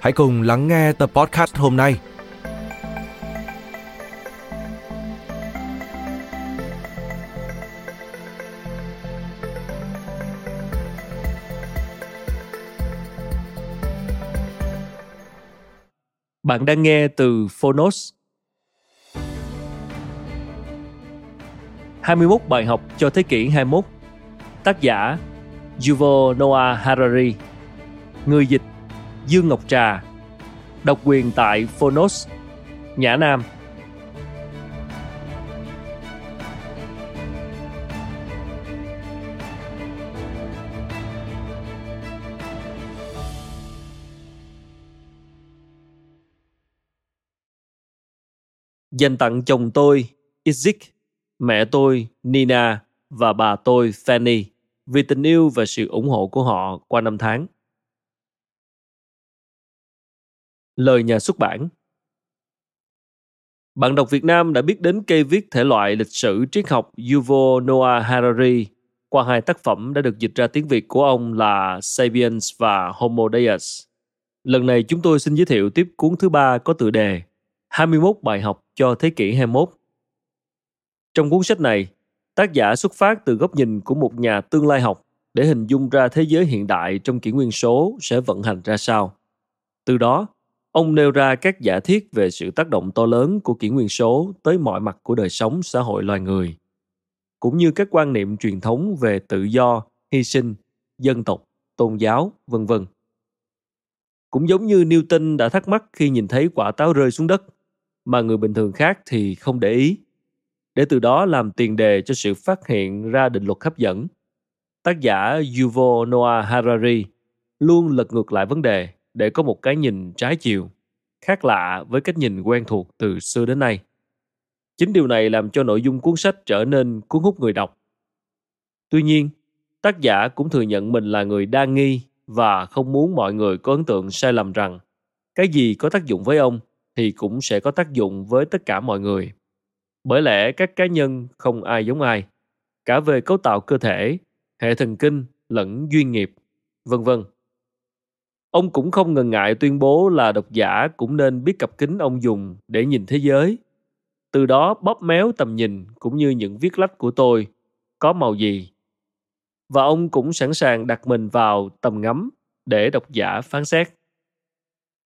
hãy cùng lắng nghe tập podcast hôm nay. Bạn đang nghe từ Phonos. 21 bài học cho thế kỷ 21 Tác giả Yuval Noah Harari Người dịch Dương Ngọc Trà Độc quyền tại Phonos Nhã Nam Dành tặng chồng tôi, Isaac, mẹ tôi, Nina và bà tôi, Fanny vì tình yêu và sự ủng hộ của họ qua năm tháng. Lời nhà xuất bản Bạn đọc Việt Nam đã biết đến cây viết thể loại lịch sử triết học Yuval Noah Harari qua hai tác phẩm đã được dịch ra tiếng Việt của ông là Sapiens và Homo Deus. Lần này chúng tôi xin giới thiệu tiếp cuốn thứ ba có tựa đề 21 bài học cho thế kỷ 21. Trong cuốn sách này, tác giả xuất phát từ góc nhìn của một nhà tương lai học để hình dung ra thế giới hiện đại trong kỷ nguyên số sẽ vận hành ra sao. Từ đó, ông nêu ra các giả thiết về sự tác động to lớn của kỷ nguyên số tới mọi mặt của đời sống xã hội loài người, cũng như các quan niệm truyền thống về tự do, hy sinh, dân tộc, tôn giáo, vân vân. Cũng giống như Newton đã thắc mắc khi nhìn thấy quả táo rơi xuống đất, mà người bình thường khác thì không để ý để từ đó làm tiền đề cho sự phát hiện ra định luật hấp dẫn. Tác giả Yuval Noah Harari luôn lật ngược lại vấn đề để có một cái nhìn trái chiều, khác lạ với cách nhìn quen thuộc từ xưa đến nay. Chính điều này làm cho nội dung cuốn sách trở nên cuốn hút người đọc. Tuy nhiên, tác giả cũng thừa nhận mình là người đa nghi và không muốn mọi người có ấn tượng sai lầm rằng cái gì có tác dụng với ông thì cũng sẽ có tác dụng với tất cả mọi người bởi lẽ các cá nhân không ai giống ai, cả về cấu tạo cơ thể, hệ thần kinh lẫn duyên nghiệp, vân vân. Ông cũng không ngần ngại tuyên bố là độc giả cũng nên biết cặp kính ông dùng để nhìn thế giới. Từ đó bóp méo tầm nhìn cũng như những viết lách của tôi có màu gì. Và ông cũng sẵn sàng đặt mình vào tầm ngắm để độc giả phán xét.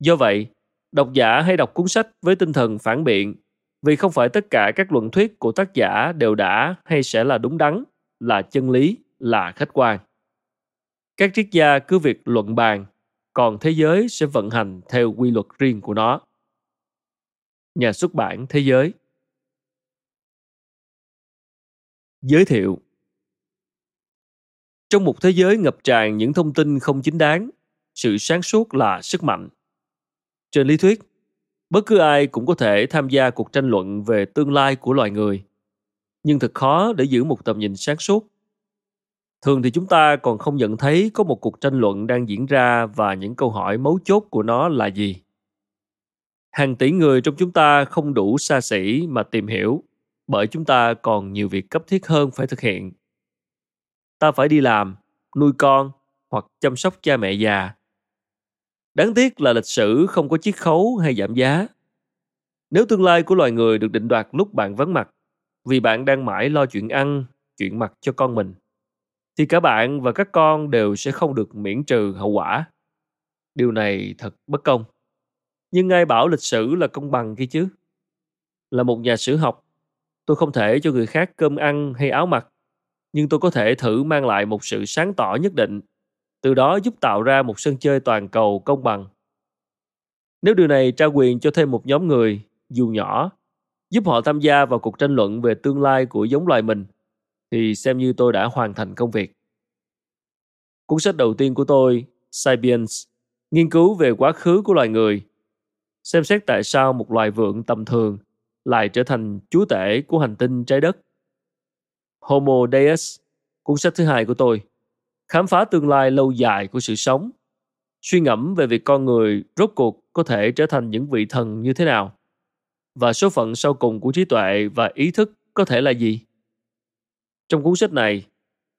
Do vậy, độc giả hay đọc cuốn sách với tinh thần phản biện vì không phải tất cả các luận thuyết của tác giả đều đã hay sẽ là đúng đắn, là chân lý, là khách quan. Các triết gia cứ việc luận bàn, còn thế giới sẽ vận hành theo quy luật riêng của nó. Nhà xuất bản Thế giới Giới thiệu Trong một thế giới ngập tràn những thông tin không chính đáng, sự sáng suốt là sức mạnh. Trên lý thuyết, bất cứ ai cũng có thể tham gia cuộc tranh luận về tương lai của loài người nhưng thật khó để giữ một tầm nhìn sáng suốt thường thì chúng ta còn không nhận thấy có một cuộc tranh luận đang diễn ra và những câu hỏi mấu chốt của nó là gì. Hàng tỷ người trong chúng ta không đủ xa xỉ mà tìm hiểu bởi chúng ta còn nhiều việc cấp thiết hơn phải thực hiện. Ta phải đi làm nuôi con hoặc chăm sóc cha mẹ già. Đáng tiếc là lịch sử không có chiết khấu hay giảm giá. Nếu tương lai của loài người được định đoạt lúc bạn vắng mặt, vì bạn đang mãi lo chuyện ăn, chuyện mặc cho con mình, thì cả bạn và các con đều sẽ không được miễn trừ hậu quả. Điều này thật bất công. Nhưng ai bảo lịch sử là công bằng kia chứ? Là một nhà sử học, tôi không thể cho người khác cơm ăn hay áo mặc, nhưng tôi có thể thử mang lại một sự sáng tỏ nhất định, từ đó giúp tạo ra một sân chơi toàn cầu công bằng. Nếu điều này trao quyền cho thêm một nhóm người, dù nhỏ, giúp họ tham gia vào cuộc tranh luận về tương lai của giống loài mình, thì xem như tôi đã hoàn thành công việc. Cuốn sách đầu tiên của tôi, Sapiens, nghiên cứu về quá khứ của loài người, xem xét tại sao một loài vượn tầm thường lại trở thành chúa tể của hành tinh trái đất. Homo Deus, cuốn sách thứ hai của tôi, khám phá tương lai lâu dài của sự sống, suy ngẫm về việc con người rốt cuộc có thể trở thành những vị thần như thế nào và số phận sau cùng của trí tuệ và ý thức có thể là gì. Trong cuốn sách này,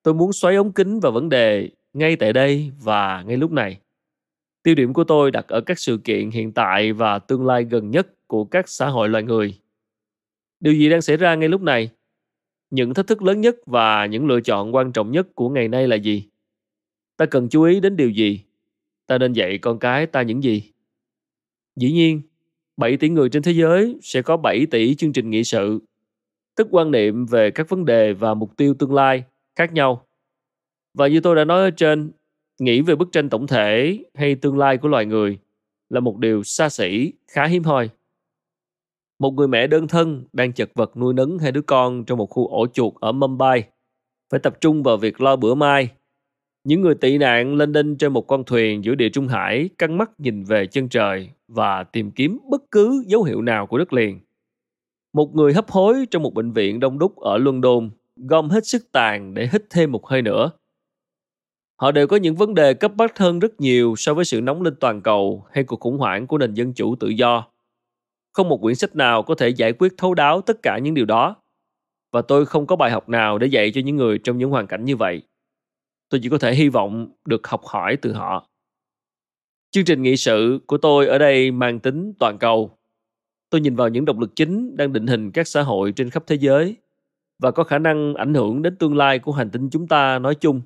tôi muốn xoáy ống kính vào vấn đề ngay tại đây và ngay lúc này. Tiêu điểm của tôi đặt ở các sự kiện hiện tại và tương lai gần nhất của các xã hội loài người. Điều gì đang xảy ra ngay lúc này? Những thách thức lớn nhất và những lựa chọn quan trọng nhất của ngày nay là gì? Ta cần chú ý đến điều gì? Ta nên dạy con cái ta những gì? Dĩ nhiên, 7 tỷ người trên thế giới sẽ có 7 tỷ chương trình nghị sự, tức quan niệm về các vấn đề và mục tiêu tương lai khác nhau. Và như tôi đã nói ở trên, nghĩ về bức tranh tổng thể hay tương lai của loài người là một điều xa xỉ, khá hiếm hoi. Một người mẹ đơn thân đang chật vật nuôi nấng hai đứa con trong một khu ổ chuột ở Mumbai phải tập trung vào việc lo bữa mai. Những người tị nạn lên đinh trên một con thuyền giữa địa Trung Hải căng mắt nhìn về chân trời và tìm kiếm bất cứ dấu hiệu nào của đất liền. Một người hấp hối trong một bệnh viện đông đúc ở London, gom hết sức tàn để hít thêm một hơi nữa. Họ đều có những vấn đề cấp bách hơn rất nhiều so với sự nóng lên toàn cầu hay cuộc khủng hoảng của nền dân chủ tự do. Không một quyển sách nào có thể giải quyết thấu đáo tất cả những điều đó. Và tôi không có bài học nào để dạy cho những người trong những hoàn cảnh như vậy. Tôi chỉ có thể hy vọng được học hỏi từ họ. Chương trình nghị sự của tôi ở đây mang tính toàn cầu. Tôi nhìn vào những động lực chính đang định hình các xã hội trên khắp thế giới và có khả năng ảnh hưởng đến tương lai của hành tinh chúng ta nói chung.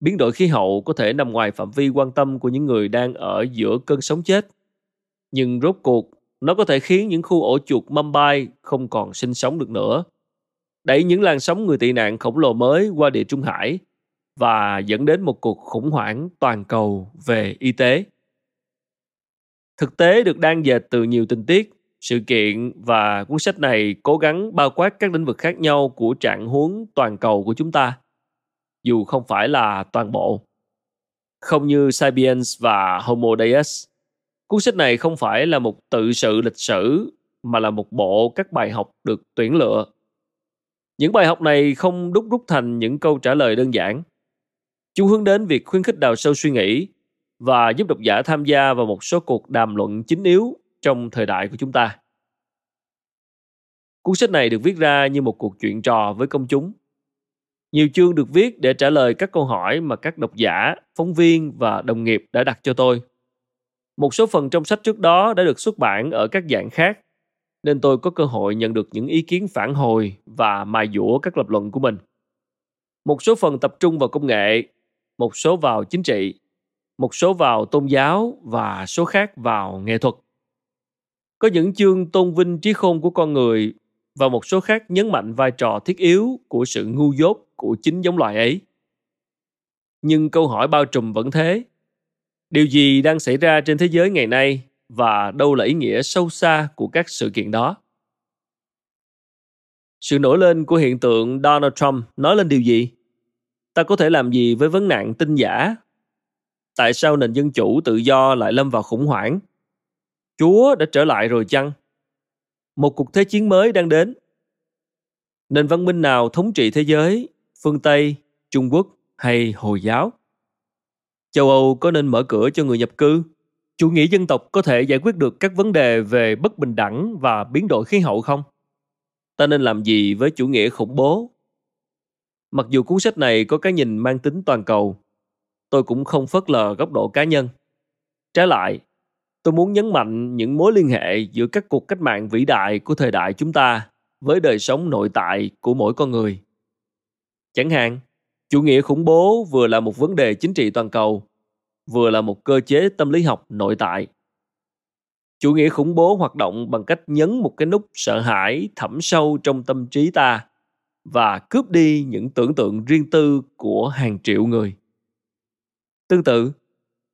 Biến đổi khí hậu có thể nằm ngoài phạm vi quan tâm của những người đang ở giữa cơn sống chết. Nhưng rốt cuộc, nó có thể khiến những khu ổ chuột Mumbai không còn sinh sống được nữa. Đẩy những làn sóng người tị nạn khổng lồ mới qua địa Trung Hải và dẫn đến một cuộc khủng hoảng toàn cầu về y tế. Thực tế được đan dệt từ nhiều tình tiết, sự kiện và cuốn sách này cố gắng bao quát các lĩnh vực khác nhau của trạng huống toàn cầu của chúng ta, dù không phải là toàn bộ. Không như Sapiens và Homo Deus, cuốn sách này không phải là một tự sự lịch sử mà là một bộ các bài học được tuyển lựa. Những bài học này không đúc rút thành những câu trả lời đơn giản Chúng hướng đến việc khuyến khích đào sâu suy nghĩ và giúp độc giả tham gia vào một số cuộc đàm luận chính yếu trong thời đại của chúng ta. Cuốn sách này được viết ra như một cuộc chuyện trò với công chúng. Nhiều chương được viết để trả lời các câu hỏi mà các độc giả, phóng viên và đồng nghiệp đã đặt cho tôi. Một số phần trong sách trước đó đã được xuất bản ở các dạng khác, nên tôi có cơ hội nhận được những ý kiến phản hồi và mài dũa các lập luận của mình. Một số phần tập trung vào công nghệ một số vào chính trị, một số vào tôn giáo và số khác vào nghệ thuật. Có những chương tôn vinh trí khôn của con người và một số khác nhấn mạnh vai trò thiết yếu của sự ngu dốt của chính giống loài ấy. Nhưng câu hỏi bao trùm vẫn thế. Điều gì đang xảy ra trên thế giới ngày nay và đâu là ý nghĩa sâu xa của các sự kiện đó? Sự nổi lên của hiện tượng Donald Trump nói lên điều gì? ta có thể làm gì với vấn nạn tin giả? Tại sao nền dân chủ tự do lại lâm vào khủng hoảng? Chúa đã trở lại rồi chăng? Một cuộc thế chiến mới đang đến. Nền văn minh nào thống trị thế giới, phương Tây, Trung Quốc hay Hồi giáo? Châu Âu có nên mở cửa cho người nhập cư? Chủ nghĩa dân tộc có thể giải quyết được các vấn đề về bất bình đẳng và biến đổi khí hậu không? Ta nên làm gì với chủ nghĩa khủng bố Mặc dù cuốn sách này có cái nhìn mang tính toàn cầu, tôi cũng không phớt lờ góc độ cá nhân. Trái lại, tôi muốn nhấn mạnh những mối liên hệ giữa các cuộc cách mạng vĩ đại của thời đại chúng ta với đời sống nội tại của mỗi con người. Chẳng hạn, chủ nghĩa khủng bố vừa là một vấn đề chính trị toàn cầu, vừa là một cơ chế tâm lý học nội tại. chủ nghĩa khủng bố hoạt động bằng cách nhấn một cái nút sợ hãi thẳm sâu trong tâm trí ta và cướp đi những tưởng tượng riêng tư của hàng triệu người. Tương tự,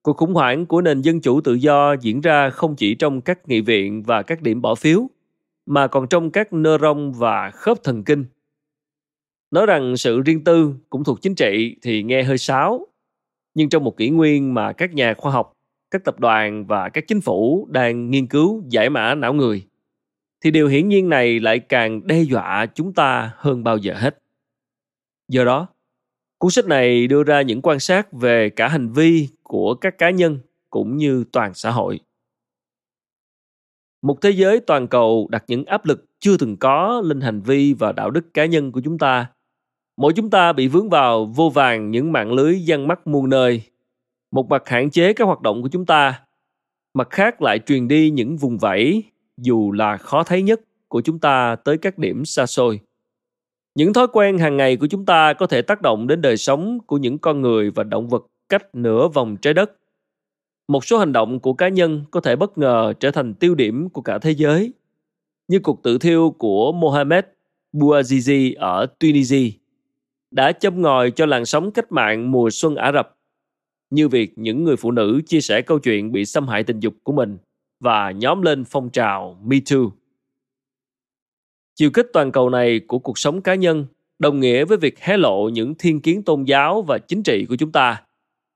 cuộc khủng hoảng của nền dân chủ tự do diễn ra không chỉ trong các nghị viện và các điểm bỏ phiếu, mà còn trong các nơ rong và khớp thần kinh. Nói rằng sự riêng tư cũng thuộc chính trị thì nghe hơi sáo, nhưng trong một kỷ nguyên mà các nhà khoa học, các tập đoàn và các chính phủ đang nghiên cứu giải mã não người, thì điều hiển nhiên này lại càng đe dọa chúng ta hơn bao giờ hết. Do đó, cuốn sách này đưa ra những quan sát về cả hành vi của các cá nhân cũng như toàn xã hội. Một thế giới toàn cầu đặt những áp lực chưa từng có lên hành vi và đạo đức cá nhân của chúng ta. Mỗi chúng ta bị vướng vào vô vàng những mạng lưới gian mắt muôn nơi. Một mặt hạn chế các hoạt động của chúng ta, mặt khác lại truyền đi những vùng vẫy dù là khó thấy nhất của chúng ta tới các điểm xa xôi. Những thói quen hàng ngày của chúng ta có thể tác động đến đời sống của những con người và động vật cách nửa vòng trái đất. Một số hành động của cá nhân có thể bất ngờ trở thành tiêu điểm của cả thế giới, như cuộc tự thiêu của Mohamed Bouazizi ở Tunisia đã châm ngòi cho làn sóng cách mạng mùa xuân Ả Rập, như việc những người phụ nữ chia sẻ câu chuyện bị xâm hại tình dục của mình và nhóm lên phong trào Me Too. Chiều kích toàn cầu này của cuộc sống cá nhân đồng nghĩa với việc hé lộ những thiên kiến tôn giáo và chính trị của chúng ta,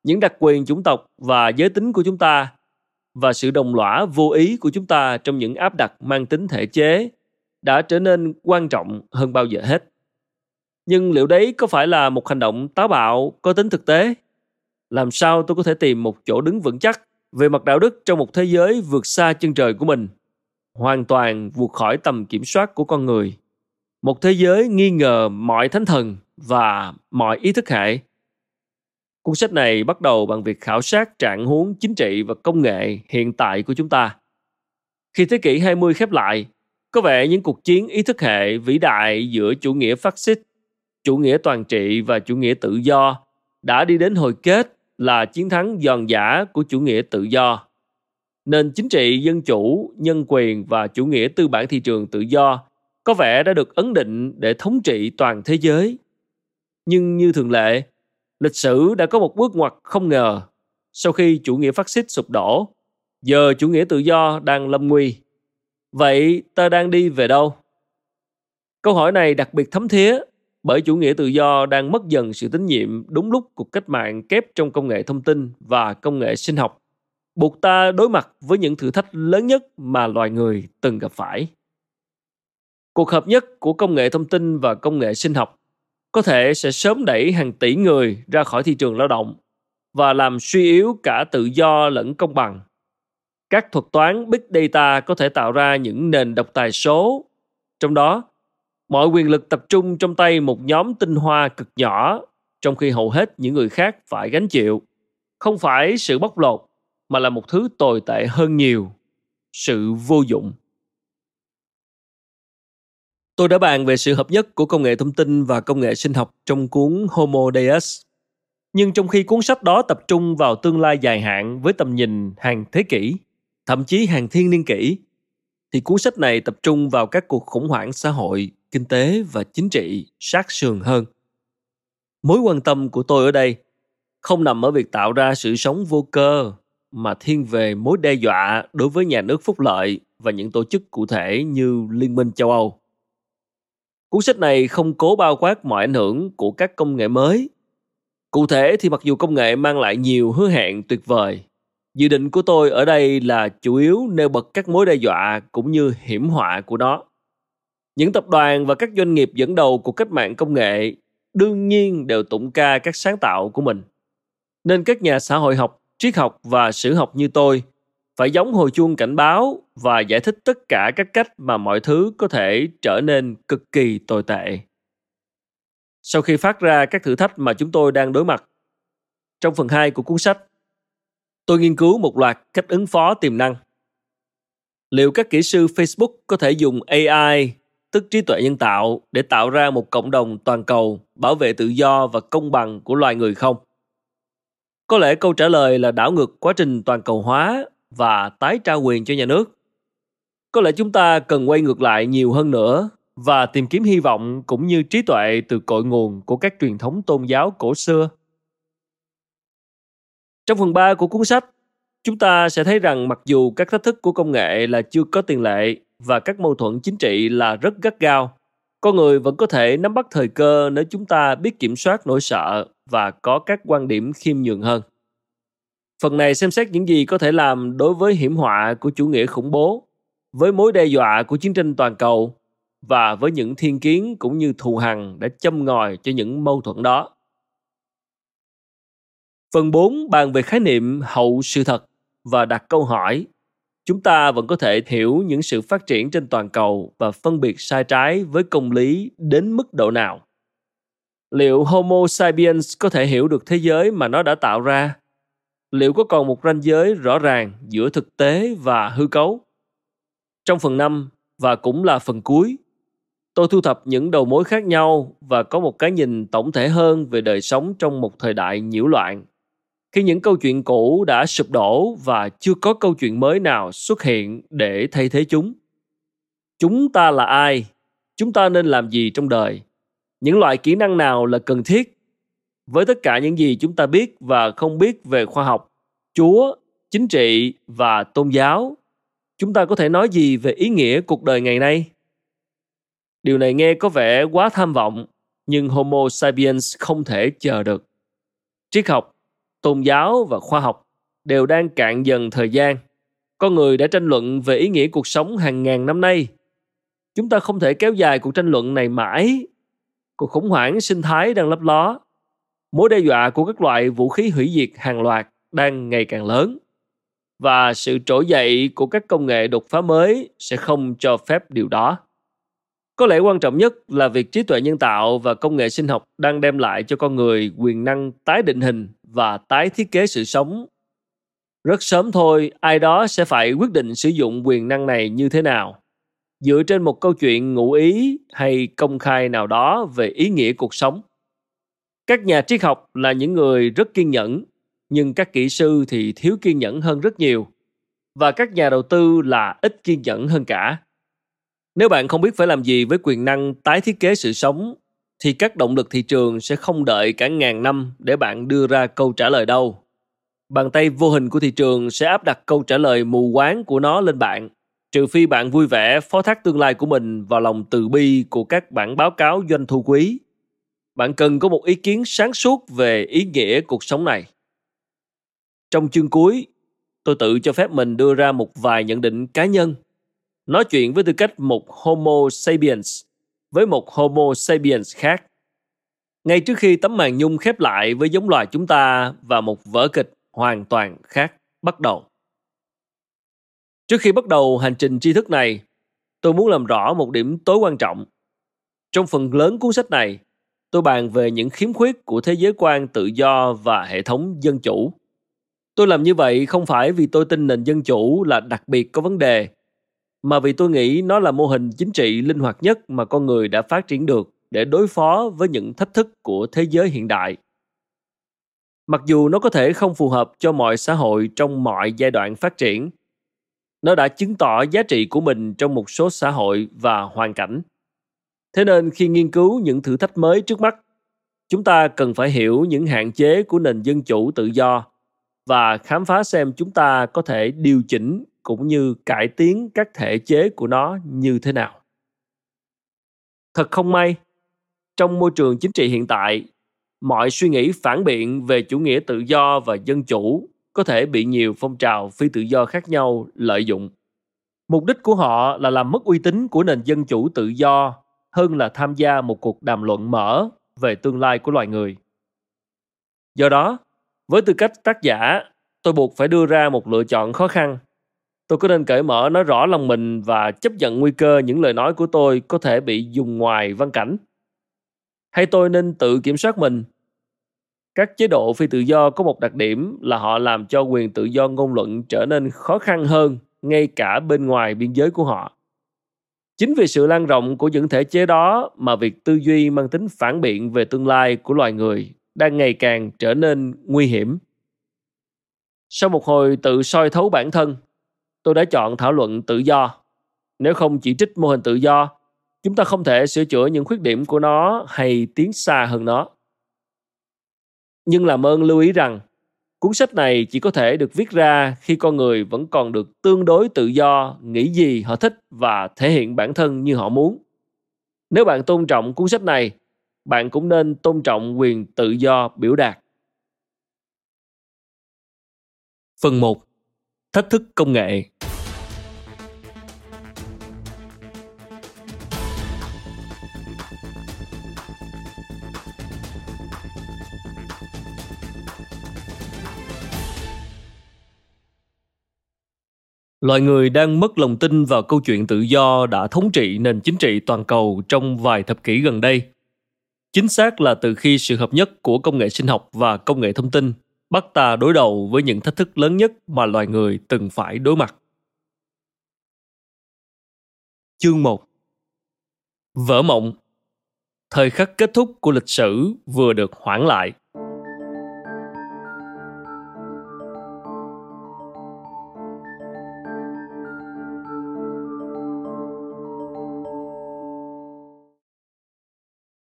những đặc quyền chủng tộc và giới tính của chúng ta và sự đồng lõa vô ý của chúng ta trong những áp đặt mang tính thể chế đã trở nên quan trọng hơn bao giờ hết. Nhưng liệu đấy có phải là một hành động táo bạo có tính thực tế? Làm sao tôi có thể tìm một chỗ đứng vững chắc về mặt đạo đức trong một thế giới vượt xa chân trời của mình, hoàn toàn vượt khỏi tầm kiểm soát của con người. Một thế giới nghi ngờ mọi thánh thần và mọi ý thức hệ. Cuốn sách này bắt đầu bằng việc khảo sát trạng huống chính trị và công nghệ hiện tại của chúng ta. Khi thế kỷ 20 khép lại, có vẻ những cuộc chiến ý thức hệ vĩ đại giữa chủ nghĩa phát xít, chủ nghĩa toàn trị và chủ nghĩa tự do đã đi đến hồi kết là chiến thắng giòn giả của chủ nghĩa tự do. Nền chính trị dân chủ, nhân quyền và chủ nghĩa tư bản thị trường tự do có vẻ đã được ấn định để thống trị toàn thế giới. Nhưng như thường lệ, lịch sử đã có một bước ngoặt không ngờ. Sau khi chủ nghĩa phát xít sụp đổ, giờ chủ nghĩa tự do đang lâm nguy. Vậy ta đang đi về đâu? Câu hỏi này đặc biệt thấm thía bởi chủ nghĩa tự do đang mất dần sự tín nhiệm đúng lúc cuộc cách mạng kép trong công nghệ thông tin và công nghệ sinh học buộc ta đối mặt với những thử thách lớn nhất mà loài người từng gặp phải. Cuộc hợp nhất của công nghệ thông tin và công nghệ sinh học có thể sẽ sớm đẩy hàng tỷ người ra khỏi thị trường lao động và làm suy yếu cả tự do lẫn công bằng. Các thuật toán big data có thể tạo ra những nền độc tài số. Trong đó, mọi quyền lực tập trung trong tay một nhóm tinh hoa cực nhỏ, trong khi hầu hết những người khác phải gánh chịu, không phải sự bóc lột mà là một thứ tồi tệ hơn nhiều, sự vô dụng. Tôi đã bàn về sự hợp nhất của công nghệ thông tin và công nghệ sinh học trong cuốn homo deus. Nhưng trong khi cuốn sách đó tập trung vào tương lai dài hạn với tầm nhìn hàng thế kỷ, thậm chí hàng thiên niên kỷ, thì cuốn sách này tập trung vào các cuộc khủng hoảng xã hội, kinh tế và chính trị sát sườn hơn. Mối quan tâm của tôi ở đây không nằm ở việc tạo ra sự sống vô cơ mà thiên về mối đe dọa đối với nhà nước phúc lợi và những tổ chức cụ thể như liên minh châu âu. Cuốn sách này không cố bao quát mọi ảnh hưởng của các công nghệ mới. Cụ thể thì mặc dù công nghệ mang lại nhiều hứa hẹn tuyệt vời, dự định của tôi ở đây là chủ yếu nêu bật các mối đe dọa cũng như hiểm họa của nó. Những tập đoàn và các doanh nghiệp dẫn đầu của cách mạng công nghệ đương nhiên đều tụng ca các sáng tạo của mình. Nên các nhà xã hội học triết học và sử học như tôi, phải giống hồi chuông cảnh báo và giải thích tất cả các cách mà mọi thứ có thể trở nên cực kỳ tồi tệ. Sau khi phát ra các thử thách mà chúng tôi đang đối mặt, trong phần 2 của cuốn sách, tôi nghiên cứu một loạt cách ứng phó tiềm năng. Liệu các kỹ sư facebook có thể dùng ai tức trí tuệ nhân tạo, để tạo ra một cộng đồng toàn cầu bảo vệ tự do và công bằng của loài người không? Có lẽ câu trả lời là đảo ngược quá trình toàn cầu hóa và tái trao quyền cho nhà nước Có lẽ chúng ta cần quay ngược lại nhiều hơn nữa và tìm kiếm hy vọng cũng như trí tuệ từ cội nguồn của các truyền thống tôn giáo cổ xưa. Trong phần 3 của cuốn sách, chúng ta sẽ thấy rằng mặc dù các thách thức của công nghệ là chưa có tiền lệ và các mâu thuẫn chính trị là rất gắt gao, con người vẫn có thể nắm bắt thời cơ nếu chúng ta biết kiểm soát nỗi sợ và có các quan điểm khiêm nhường hơn. Phần này xem xét những gì có thể làm đối với hiểm họa của chủ nghĩa khủng bố, với mối đe dọa của chiến tranh toàn cầu và với những thiên kiến cũng như thù hằn đã châm ngòi cho những mâu thuẫn đó. Phần 4 bàn về khái niệm hậu sự thật và đặt câu hỏi chúng ta vẫn có thể hiểu những sự phát triển trên toàn cầu và phân biệt sai trái với công lý đến mức độ nào liệu homo sapiens có thể hiểu được thế giới mà nó đã tạo ra? Liệu có còn một ranh giới rõ ràng giữa thực tế và hư cấu? Trong phần 5 và cũng là phần cuối, tôi thu thập những đầu mối khác nhau và có một cái nhìn tổng thể hơn về đời sống trong một thời đại nhiễu loạn. Khi những câu chuyện cũ đã sụp đổ và chưa có câu chuyện mới nào xuất hiện để thay thế chúng. Chúng ta là ai? Chúng ta nên làm gì trong đời? Những loại kỹ năng nào là cần thiết với tất cả những gì chúng ta biết và không biết về khoa học, chúa, chính trị và tôn giáo, chúng ta có thể nói gì về ý nghĩa cuộc đời ngày nay điều này nghe có vẻ quá tham vọng, nhưng homo sapiens không thể chờ được triết học, tôn giáo và khoa học đều đang cạn dần thời gian. Con người đã tranh luận về ý nghĩa cuộc sống hàng ngàn năm nay. Chúng ta không thể kéo dài cuộc tranh luận này mãi. Cuộc khủng hoảng sinh thái đang lấp ló. Mối đe dọa của các loại vũ khí hủy diệt hàng loạt đang ngày càng lớn. Và sự trỗi dậy của các công nghệ đột phá mới sẽ không cho phép điều đó. Có lẽ quan trọng nhất là việc trí tuệ nhân tạo và công nghệ sinh học đang đem lại cho con người quyền năng tái định hình và tái thiết kế sự sống. Rất sớm thôi, ai đó sẽ phải quyết định sử dụng quyền năng này như thế nào. Dựa trên một câu chuyện ngụ ý hay công khai nào đó về ý nghĩa cuộc sống. Các nhà triết học là những người rất kiên nhẫn, nhưng các kỹ sư thì thiếu kiên nhẫn hơn rất nhiều. Và các nhà đầu tư là ít kiên nhẫn hơn cả. Nếu bạn không biết phải làm gì với quyền năng tái thiết kế sự sống thì các động lực thị trường sẽ không đợi cả ngàn năm để bạn đưa ra câu trả lời đâu. Bàn tay vô hình của thị trường sẽ áp đặt câu trả lời mù quáng của nó lên bạn, trừ phi bạn vui vẻ phó thác tương lai của mình vào lòng từ bi của các bản báo cáo doanh thu quý. Bạn cần có một ý kiến sáng suốt về ý nghĩa cuộc sống này. Trong chương cuối, tôi tự cho phép mình đưa ra một vài nhận định cá nhân. Nói chuyện với tư cách một Homo sapiens với một Homo sapiens khác. Ngay trước khi tấm màn nhung khép lại với giống loài chúng ta và một vở kịch hoàn toàn khác bắt đầu. Trước khi bắt đầu hành trình tri thức này, tôi muốn làm rõ một điểm tối quan trọng. Trong phần lớn cuốn sách này, tôi bàn về những khiếm khuyết của thế giới quan tự do và hệ thống dân chủ. Tôi làm như vậy không phải vì tôi tin nền dân chủ là đặc biệt có vấn đề mà vì tôi nghĩ nó là mô hình chính trị linh hoạt nhất mà con người đã phát triển được để đối phó với những thách thức của thế giới hiện đại. Mặc dù nó có thể không phù hợp cho mọi xã hội trong mọi giai đoạn phát triển, nó đã chứng tỏ giá trị của mình trong một số xã hội và hoàn cảnh. Thế nên khi nghiên cứu những thử thách mới trước mắt, chúng ta cần phải hiểu những hạn chế của nền dân chủ tự do và khám phá xem chúng ta có thể điều chỉnh cũng như cải tiến các thể chế của nó như thế nào. Thật không may, trong môi trường chính trị hiện tại, mọi suy nghĩ phản biện về chủ nghĩa tự do và dân chủ có thể bị nhiều phong trào phi tự do khác nhau lợi dụng. Mục đích của họ là làm mất uy tín của nền dân chủ tự do hơn là tham gia một cuộc đàm luận mở về tương lai của loài người. Do đó, với tư cách tác giả, tôi buộc phải đưa ra một lựa chọn khó khăn Tôi có nên cởi mở nói rõ lòng mình và chấp nhận nguy cơ những lời nói của tôi có thể bị dùng ngoài văn cảnh? Hay tôi nên tự kiểm soát mình? Các chế độ phi tự do có một đặc điểm là họ làm cho quyền tự do ngôn luận trở nên khó khăn hơn ngay cả bên ngoài biên giới của họ. Chính vì sự lan rộng của những thể chế đó mà việc tư duy mang tính phản biện về tương lai của loài người đang ngày càng trở nên nguy hiểm. Sau một hồi tự soi thấu bản thân, tôi đã chọn thảo luận tự do. nếu không chỉ trích mô hình tự do chúng ta không thể sửa chữa những khuyết điểm của nó hay tiến xa hơn nó nhưng làm ơn lưu ý rằng, cuốn sách này chỉ có thể được viết ra khi con người vẫn còn được tương đối tự do, nghĩ gì họ thích và thể hiện bản thân như họ muốn nếu bạn tôn trọng cuốn sách này, bạn cũng nên tôn trọng quyền tự do biểu đạt Phần 1. Thách thức công nghệ loài người đang mất lòng tin vào câu chuyện tự do đã thống trị nền chính trị toàn cầu trong vài thập kỷ gần đây chính xác là từ khi sự hợp nhất của công nghệ sinh học và công nghệ thông tin bắt ta đối đầu với những thách thức lớn nhất mà loài người từng phải đối mặt. Chương 1 Vỡ mộng Thời khắc kết thúc của lịch sử vừa được hoãn lại.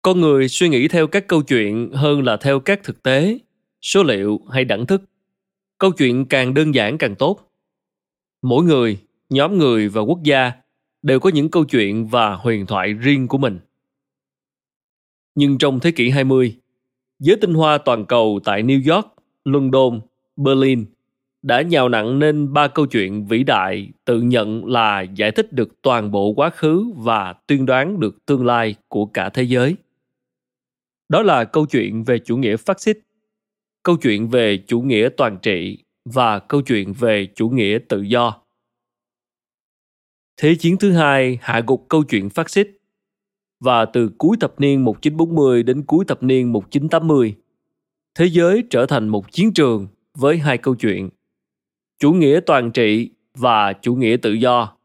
Con người suy nghĩ theo các câu chuyện hơn là theo các thực tế số liệu hay đẳng thức câu chuyện càng đơn giản càng tốt mỗi người nhóm người và quốc gia đều có những câu chuyện và huyền thoại riêng của mình. Nhưng trong thế kỷ 20, giới tinh hoa toàn cầu tại New York, London, Berlin đã nhào nặng nên ba câu chuyện vĩ đại tự nhận là giải thích được toàn bộ quá khứ và tuyên đoán được tương lai của cả thế giới. Đó là câu chuyện về chủ nghĩa phát xít, câu chuyện về chủ nghĩa toàn trị và câu chuyện về chủ nghĩa tự do. Thế chiến thứ hai hạ gục câu chuyện phát xít và từ cuối thập niên 1940 đến cuối thập niên 1980, thế giới trở thành một chiến trường với hai câu chuyện chủ nghĩa toàn trị và chủ nghĩa tự do.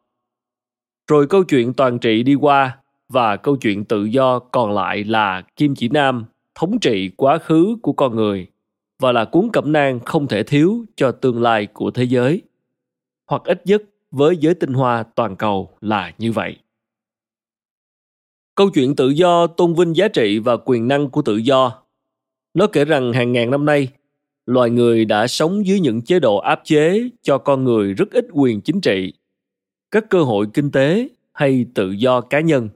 Rồi câu chuyện toàn trị đi qua và câu chuyện tự do còn lại là Kim Chỉ Nam thống trị quá khứ của con người và là cuốn cẩm nang không thể thiếu cho tương lai của thế giới. Hoặc ít nhất với giới tinh hoa toàn cầu là như vậy. Câu chuyện tự do tôn vinh giá trị và quyền năng của tự do. Nó kể rằng hàng ngàn năm nay, loài người đã sống dưới những chế độ áp chế cho con người rất ít quyền chính trị, các cơ hội kinh tế hay tự do cá nhân.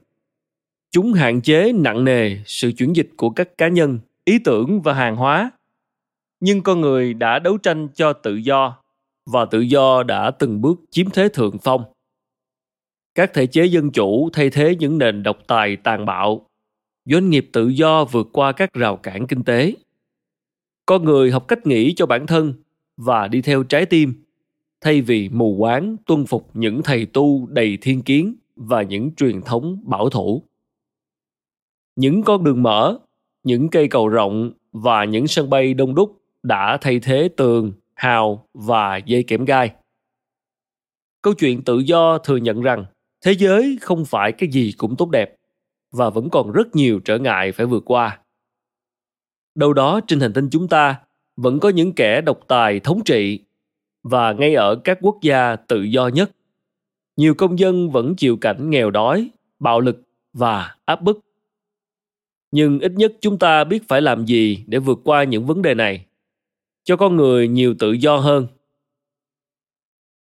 Chúng hạn chế nặng nề sự chuyển dịch của các cá nhân, ý tưởng và hàng hóa. Nhưng con người đã đấu tranh cho tự do và tự do đã từng bước chiếm thế thượng phong. Các thể chế dân chủ thay thế những nền độc tài tàn bạo. Doanh nghiệp tự do vượt qua các rào cản kinh tế. Con người học cách nghĩ cho bản thân và đi theo trái tim thay vì mù quáng tuân phục những thầy tu đầy thiên kiến và những truyền thống bảo thủ những con đường mở những cây cầu rộng và những sân bay đông đúc đã thay thế tường, hào và dây kẽm gai. Câu chuyện tự do thừa nhận rằng thế giới không phải cái gì cũng tốt đẹp và vẫn còn rất nhiều trở ngại phải vượt qua. Đâu đó trên hành tinh chúng ta vẫn có những kẻ độc tài thống trị và ngay ở các quốc gia tự do nhất, nhiều công dân vẫn chịu cảnh nghèo đói, bạo lực và áp bức. Nhưng ít nhất chúng ta biết phải làm gì để vượt qua những vấn đề này. Cho con người nhiều tự do hơn.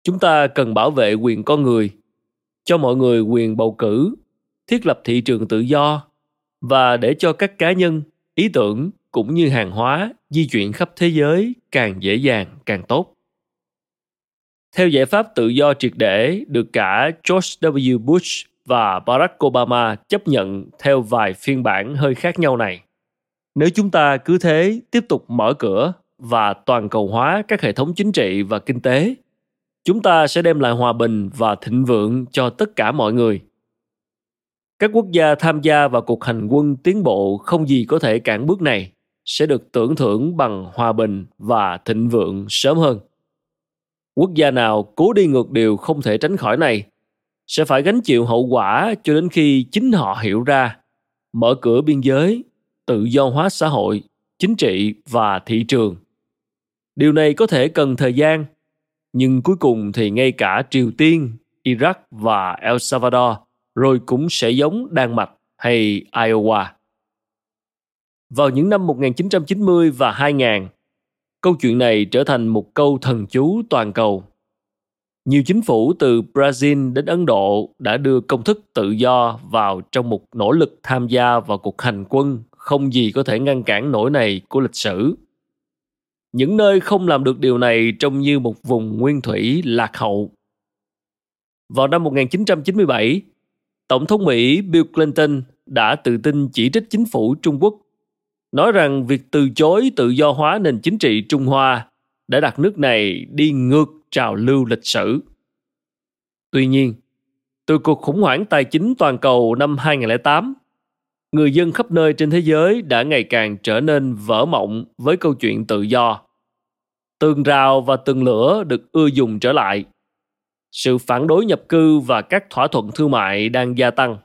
Chúng ta cần bảo vệ quyền con người, cho mọi người quyền bầu cử, thiết lập thị trường tự do, và để cho các cá nhân, ý tưởng cũng như hàng hóa di chuyển khắp thế giới càng dễ dàng, càng tốt. Theo giải pháp tự do triệt để được cả George W. Bush và Barack Obama chấp nhận theo vài phiên bản hơi khác nhau này. Nếu chúng ta cứ thế tiếp tục mở cửa và toàn cầu hóa các hệ thống chính trị và kinh tế, chúng ta sẽ đem lại hòa bình và thịnh vượng cho tất cả mọi người các quốc gia tham gia vào cuộc hành quân tiến bộ không gì có thể cản bước này sẽ được tưởng thưởng bằng hòa bình và thịnh vượng sớm hơn quốc gia nào cố đi ngược điều không thể tránh khỏi này sẽ phải gánh chịu hậu quả cho đến khi chính họ hiểu ra mở cửa biên giới tự do hóa xã hội chính trị và thị trường điều này có thể cần thời gian nhưng cuối cùng thì ngay cả triều tiên Iraq và El Salvador, rồi cũng sẽ giống Đan Mạch hay Iowa. Vào những năm 1990 và 2000, câu chuyện này trở thành một câu thần chú toàn cầu. Nhiều chính phủ từ Brazil đến Ấn Độ đã đưa công thức tự do vào trong một nỗ lực tham gia vào cuộc hành quân không gì có thể ngăn cản nổi này của lịch sử. Những nơi không làm được điều này trông như một vùng nguyên thủy lạc hậu. Vào năm 1997, Tổng thống Mỹ Bill Clinton đã tự tin chỉ trích chính phủ Trung Quốc, nói rằng việc từ chối tự do hóa nền chính trị Trung Hoa đã đặt nước này đi ngược trào lưu lịch sử. Tuy nhiên, từ cuộc khủng hoảng tài chính toàn cầu năm 2008, người dân khắp nơi trên thế giới đã ngày càng trở nên vỡ mộng với câu chuyện tự do. Tường rào và tường lửa được ưa dùng trở lại. Sự phản đối nhập cư và các thỏa thuận thương mại đang gia tăng.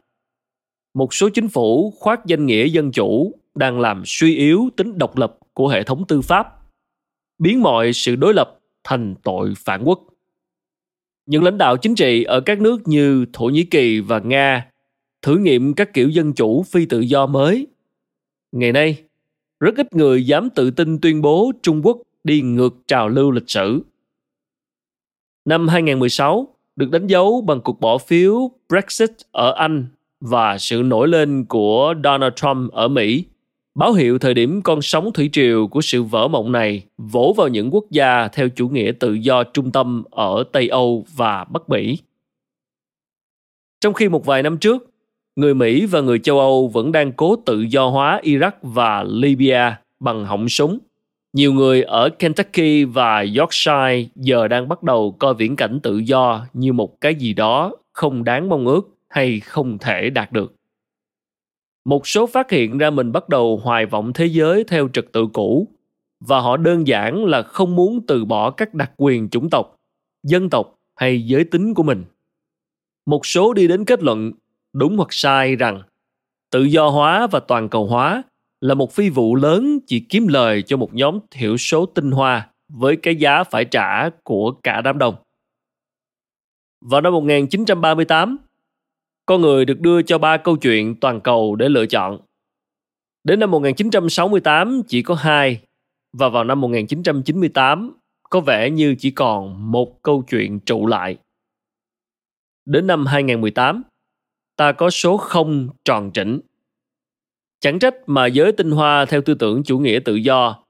Một số chính phủ khoác danh nghĩa dân chủ đang làm suy yếu tính độc lập của hệ thống tư pháp, biến mọi sự đối lập thành tội phản quốc. Những lãnh đạo chính trị ở các nước như Thổ Nhĩ Kỳ và Nga thử nghiệm các kiểu dân chủ phi tự do mới. Ngày nay, rất ít người dám tự tin tuyên bố Trung Quốc đi ngược trào lưu lịch sử. Năm 2016 được đánh dấu bằng cuộc bỏ phiếu Brexit ở Anh và sự nổi lên của Donald Trump ở Mỹ báo hiệu thời điểm con sóng thủy triều của sự vỡ mộng này vỗ vào những quốc gia theo chủ nghĩa tự do trung tâm ở Tây Âu và Bắc Mỹ. Trong khi một vài năm trước, người Mỹ và người châu Âu vẫn đang cố tự do hóa Iraq và Libya bằng họng súng. Nhiều người ở Kentucky và Yorkshire giờ đang bắt đầu coi viễn cảnh tự do như một cái gì đó không đáng mong ước hay không thể đạt được. Một số phát hiện ra mình bắt đầu hoài vọng thế giới theo trật tự cũ và họ đơn giản là không muốn từ bỏ các đặc quyền chủng tộc, dân tộc hay giới tính của mình. Một số đi đến kết luận đúng hoặc sai rằng tự do hóa và toàn cầu hóa là một phi vụ lớn chỉ kiếm lời cho một nhóm thiểu số tinh hoa với cái giá phải trả của cả đám đông. Vào năm 1938, con người được đưa cho ba câu chuyện toàn cầu để lựa chọn. Đến năm 1968 chỉ có hai và vào năm 1998 có vẻ như chỉ còn một câu chuyện trụ lại. Đến năm 2018, ta có số không tròn chỉnh. Chẳng trách mà giới tinh hoa theo tư tưởng chủ nghĩa tự do,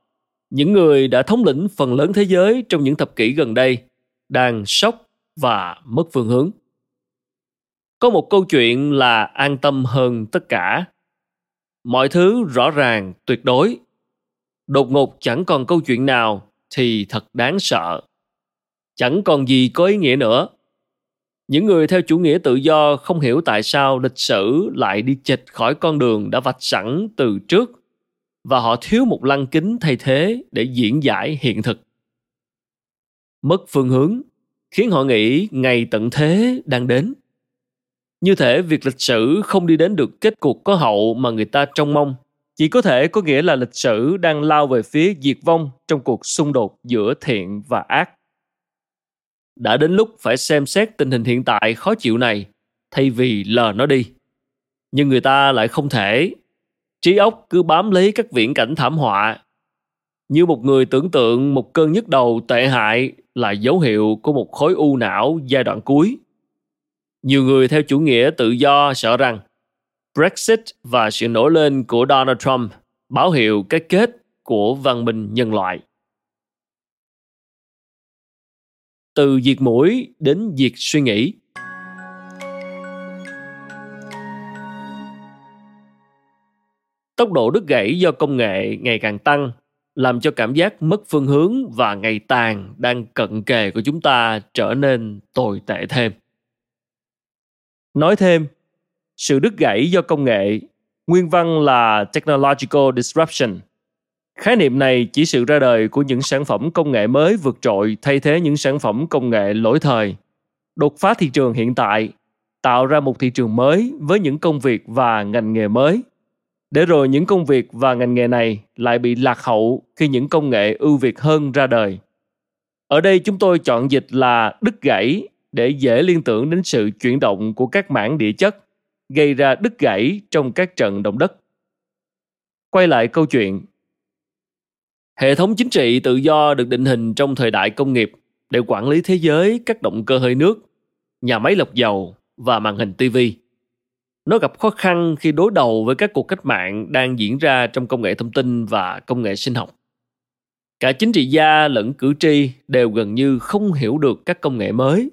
những người đã thống lĩnh phần lớn thế giới trong những thập kỷ gần đây đang sốc và mất phương hướng. Có một câu chuyện là an tâm hơn tất cả. Mọi thứ rõ ràng, tuyệt đối. Đột ngột chẳng còn câu chuyện nào thì thật đáng sợ. Chẳng còn gì có ý nghĩa nữa những người theo chủ nghĩa tự do không hiểu tại sao lịch sử lại đi chệch khỏi con đường đã vạch sẵn từ trước và họ thiếu một lăng kính thay thế để diễn giải hiện thực mất phương hướng khiến họ nghĩ ngày tận thế đang đến như thể việc lịch sử không đi đến được kết cục có hậu mà người ta trông mong. Chỉ có thể có nghĩa là lịch sử đang lao về phía diệt vong trong cuộc xung đột giữa thiện và ác. Đã đến lúc phải xem xét tình hình hiện tại khó chịu này, thay vì lờ nó đi. Nhưng người ta lại không thể. Trí óc cứ bám lấy các viễn cảnh thảm họa. Như một người tưởng tượng một cơn nhức đầu tệ hại là dấu hiệu của một khối u não giai đoạn cuối nhiều người theo chủ nghĩa tự do sợ rằng brexit và sự nổi lên của donald trump báo hiệu cái kết của văn minh nhân loại. Từ diệt mũi đến diệt suy nghĩ. Tốc độ đứt gãy do công nghệ ngày càng tăng, làm cho cảm giác mất phương hướng và ngày tàn đang cận kề của chúng ta trở nên tồi tệ thêm nói thêm sự đứt gãy do công nghệ nguyên văn là technological disruption Khái niệm này chỉ sự ra đời của những sản phẩm công nghệ mới vượt trội thay thế những sản phẩm công nghệ lỗi thời. Đột phá thị trường hiện tại, tạo ra một thị trường mới với những công việc và ngành nghề mới. Để rồi những công việc và ngành nghề này lại bị lạc hậu khi những công nghệ ưu việt hơn ra đời. Ở đây chúng tôi chọn dịch là đứt gãy để dễ liên tưởng đến sự chuyển động của các mảng địa chất, gây ra đứt gãy trong các trận động đất. Quay lại câu chuyện. Hệ thống chính trị tự do được định hình trong thời đại công nghiệp để quản lý thế giới các động cơ hơi nước, nhà máy lọc dầu và màn hình TV. Nó gặp khó khăn khi đối đầu với các cuộc cách mạng đang diễn ra trong công nghệ thông tin và công nghệ sinh học. Cả chính trị gia lẫn cử tri đều gần như không hiểu được các công nghệ mới,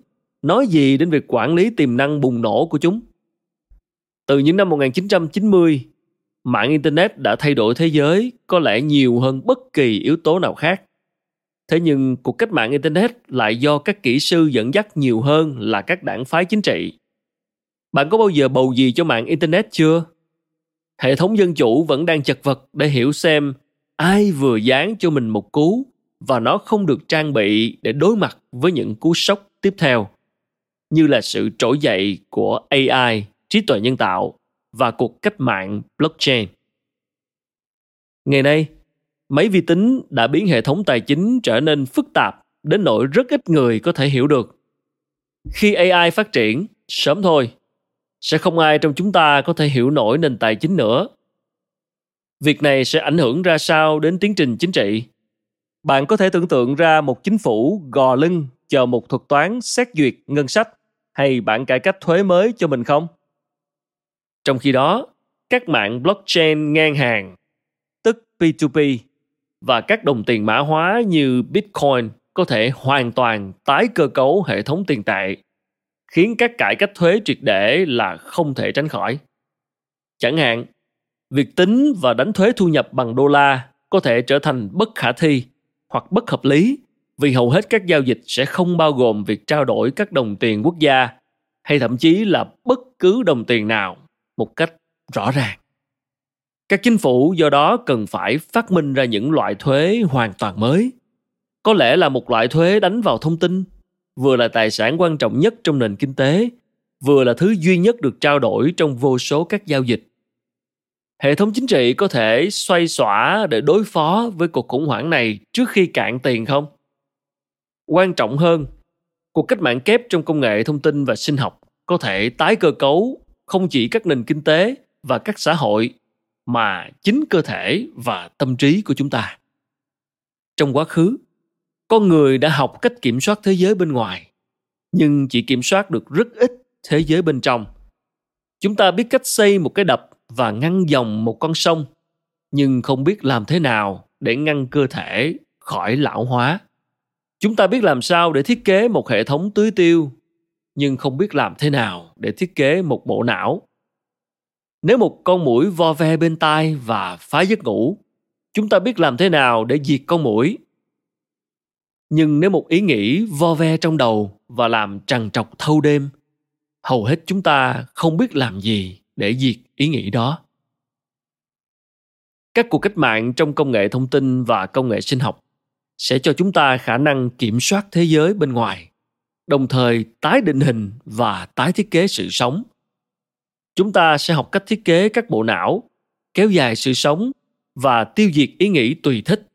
nói gì đến việc quản lý tiềm năng bùng nổ của chúng. Từ những năm 1990, mạng internet đã thay đổi thế giới có lẽ nhiều hơn bất kỳ yếu tố nào khác. Thế nhưng cuộc cách mạng internet lại do các kỹ sư dẫn dắt nhiều hơn là các đảng phái chính trị. Bạn có bao giờ bầu gì cho mạng internet chưa? Hệ thống dân chủ vẫn đang chật vật để hiểu xem ai vừa dán cho mình một cú và nó không được trang bị để đối mặt với những cú sốc tiếp theo như là sự trỗi dậy của AI, trí tuệ nhân tạo và cuộc cách mạng blockchain. Ngày nay, máy vi tính đã biến hệ thống tài chính trở nên phức tạp đến nỗi rất ít người có thể hiểu được. Khi AI phát triển, sớm thôi, sẽ không ai trong chúng ta có thể hiểu nổi nền tài chính nữa Việc này sẽ ảnh hưởng ra sao đến tiến trình chính trị? Bạn có thể tưởng tượng ra một chính phủ gò lưng chờ một thuật toán xét duyệt ngân sách hay bản cải cách thuế mới cho mình không? Trong khi đó, các mạng blockchain ngang hàng, tức P2P, và các đồng tiền mã hóa như Bitcoin có thể hoàn toàn tái cơ cấu hệ thống tiền tệ, khiến các cải cách thuế triệt để là không thể tránh khỏi. Chẳng hạn, việc tính và đánh thuế thu nhập bằng đô la có thể trở thành bất khả thi hoặc bất hợp lý vì hầu hết các giao dịch sẽ không bao gồm việc trao đổi các đồng tiền quốc gia, hay thậm chí là bất cứ đồng tiền nào một cách rõ ràng. Các chính phủ do đó cần phải phát minh ra những loại thuế hoàn toàn mới. Có lẽ là một loại thuế đánh vào thông tin, vừa là tài sản quan trọng nhất trong nền kinh tế, vừa là thứ duy nhất được trao đổi trong vô số các giao dịch. Hệ thống chính trị có thể xoay xỏa để đối phó với cuộc khủng hoảng này trước khi cạn tiền không? Quan trọng hơn. Cuộc cách mạng kép trong công nghệ thông tin và sinh học có thể tái cơ cấu không chỉ các nền kinh tế và các xã hội, mà chính cơ thể và tâm trí của chúng ta. Trong quá khứ, con người đã học cách kiểm soát thế giới bên ngoài, nhưng chỉ kiểm soát được rất ít thế giới bên trong. Chúng ta biết cách xây một cái đập và ngăn dòng một con sông, nhưng không biết làm thế nào để ngăn cơ thể khỏi lão hóa chúng ta biết làm sao để thiết kế một hệ thống tưới tiêu, nhưng không biết làm thế nào để thiết kế một bộ não. Nếu một con mũi vo ve bên tai và phá giấc ngủ, chúng ta biết làm thế nào để diệt con mũi. Nhưng nếu một ý nghĩ vo ve trong đầu và làm trằn trọc thâu đêm, hầu hết chúng ta không biết làm gì để diệt ý nghĩ đó. Các cuộc cách mạng trong công nghệ thông tin và công nghệ sinh học sẽ cho chúng ta khả năng kiểm soát thế giới bên ngoài, đồng thời tái định hình và tái thiết kế sự sống. Chúng ta sẽ học cách thiết kế các bộ não, kéo dài sự sống và tiêu diệt ý nghĩ tùy thích.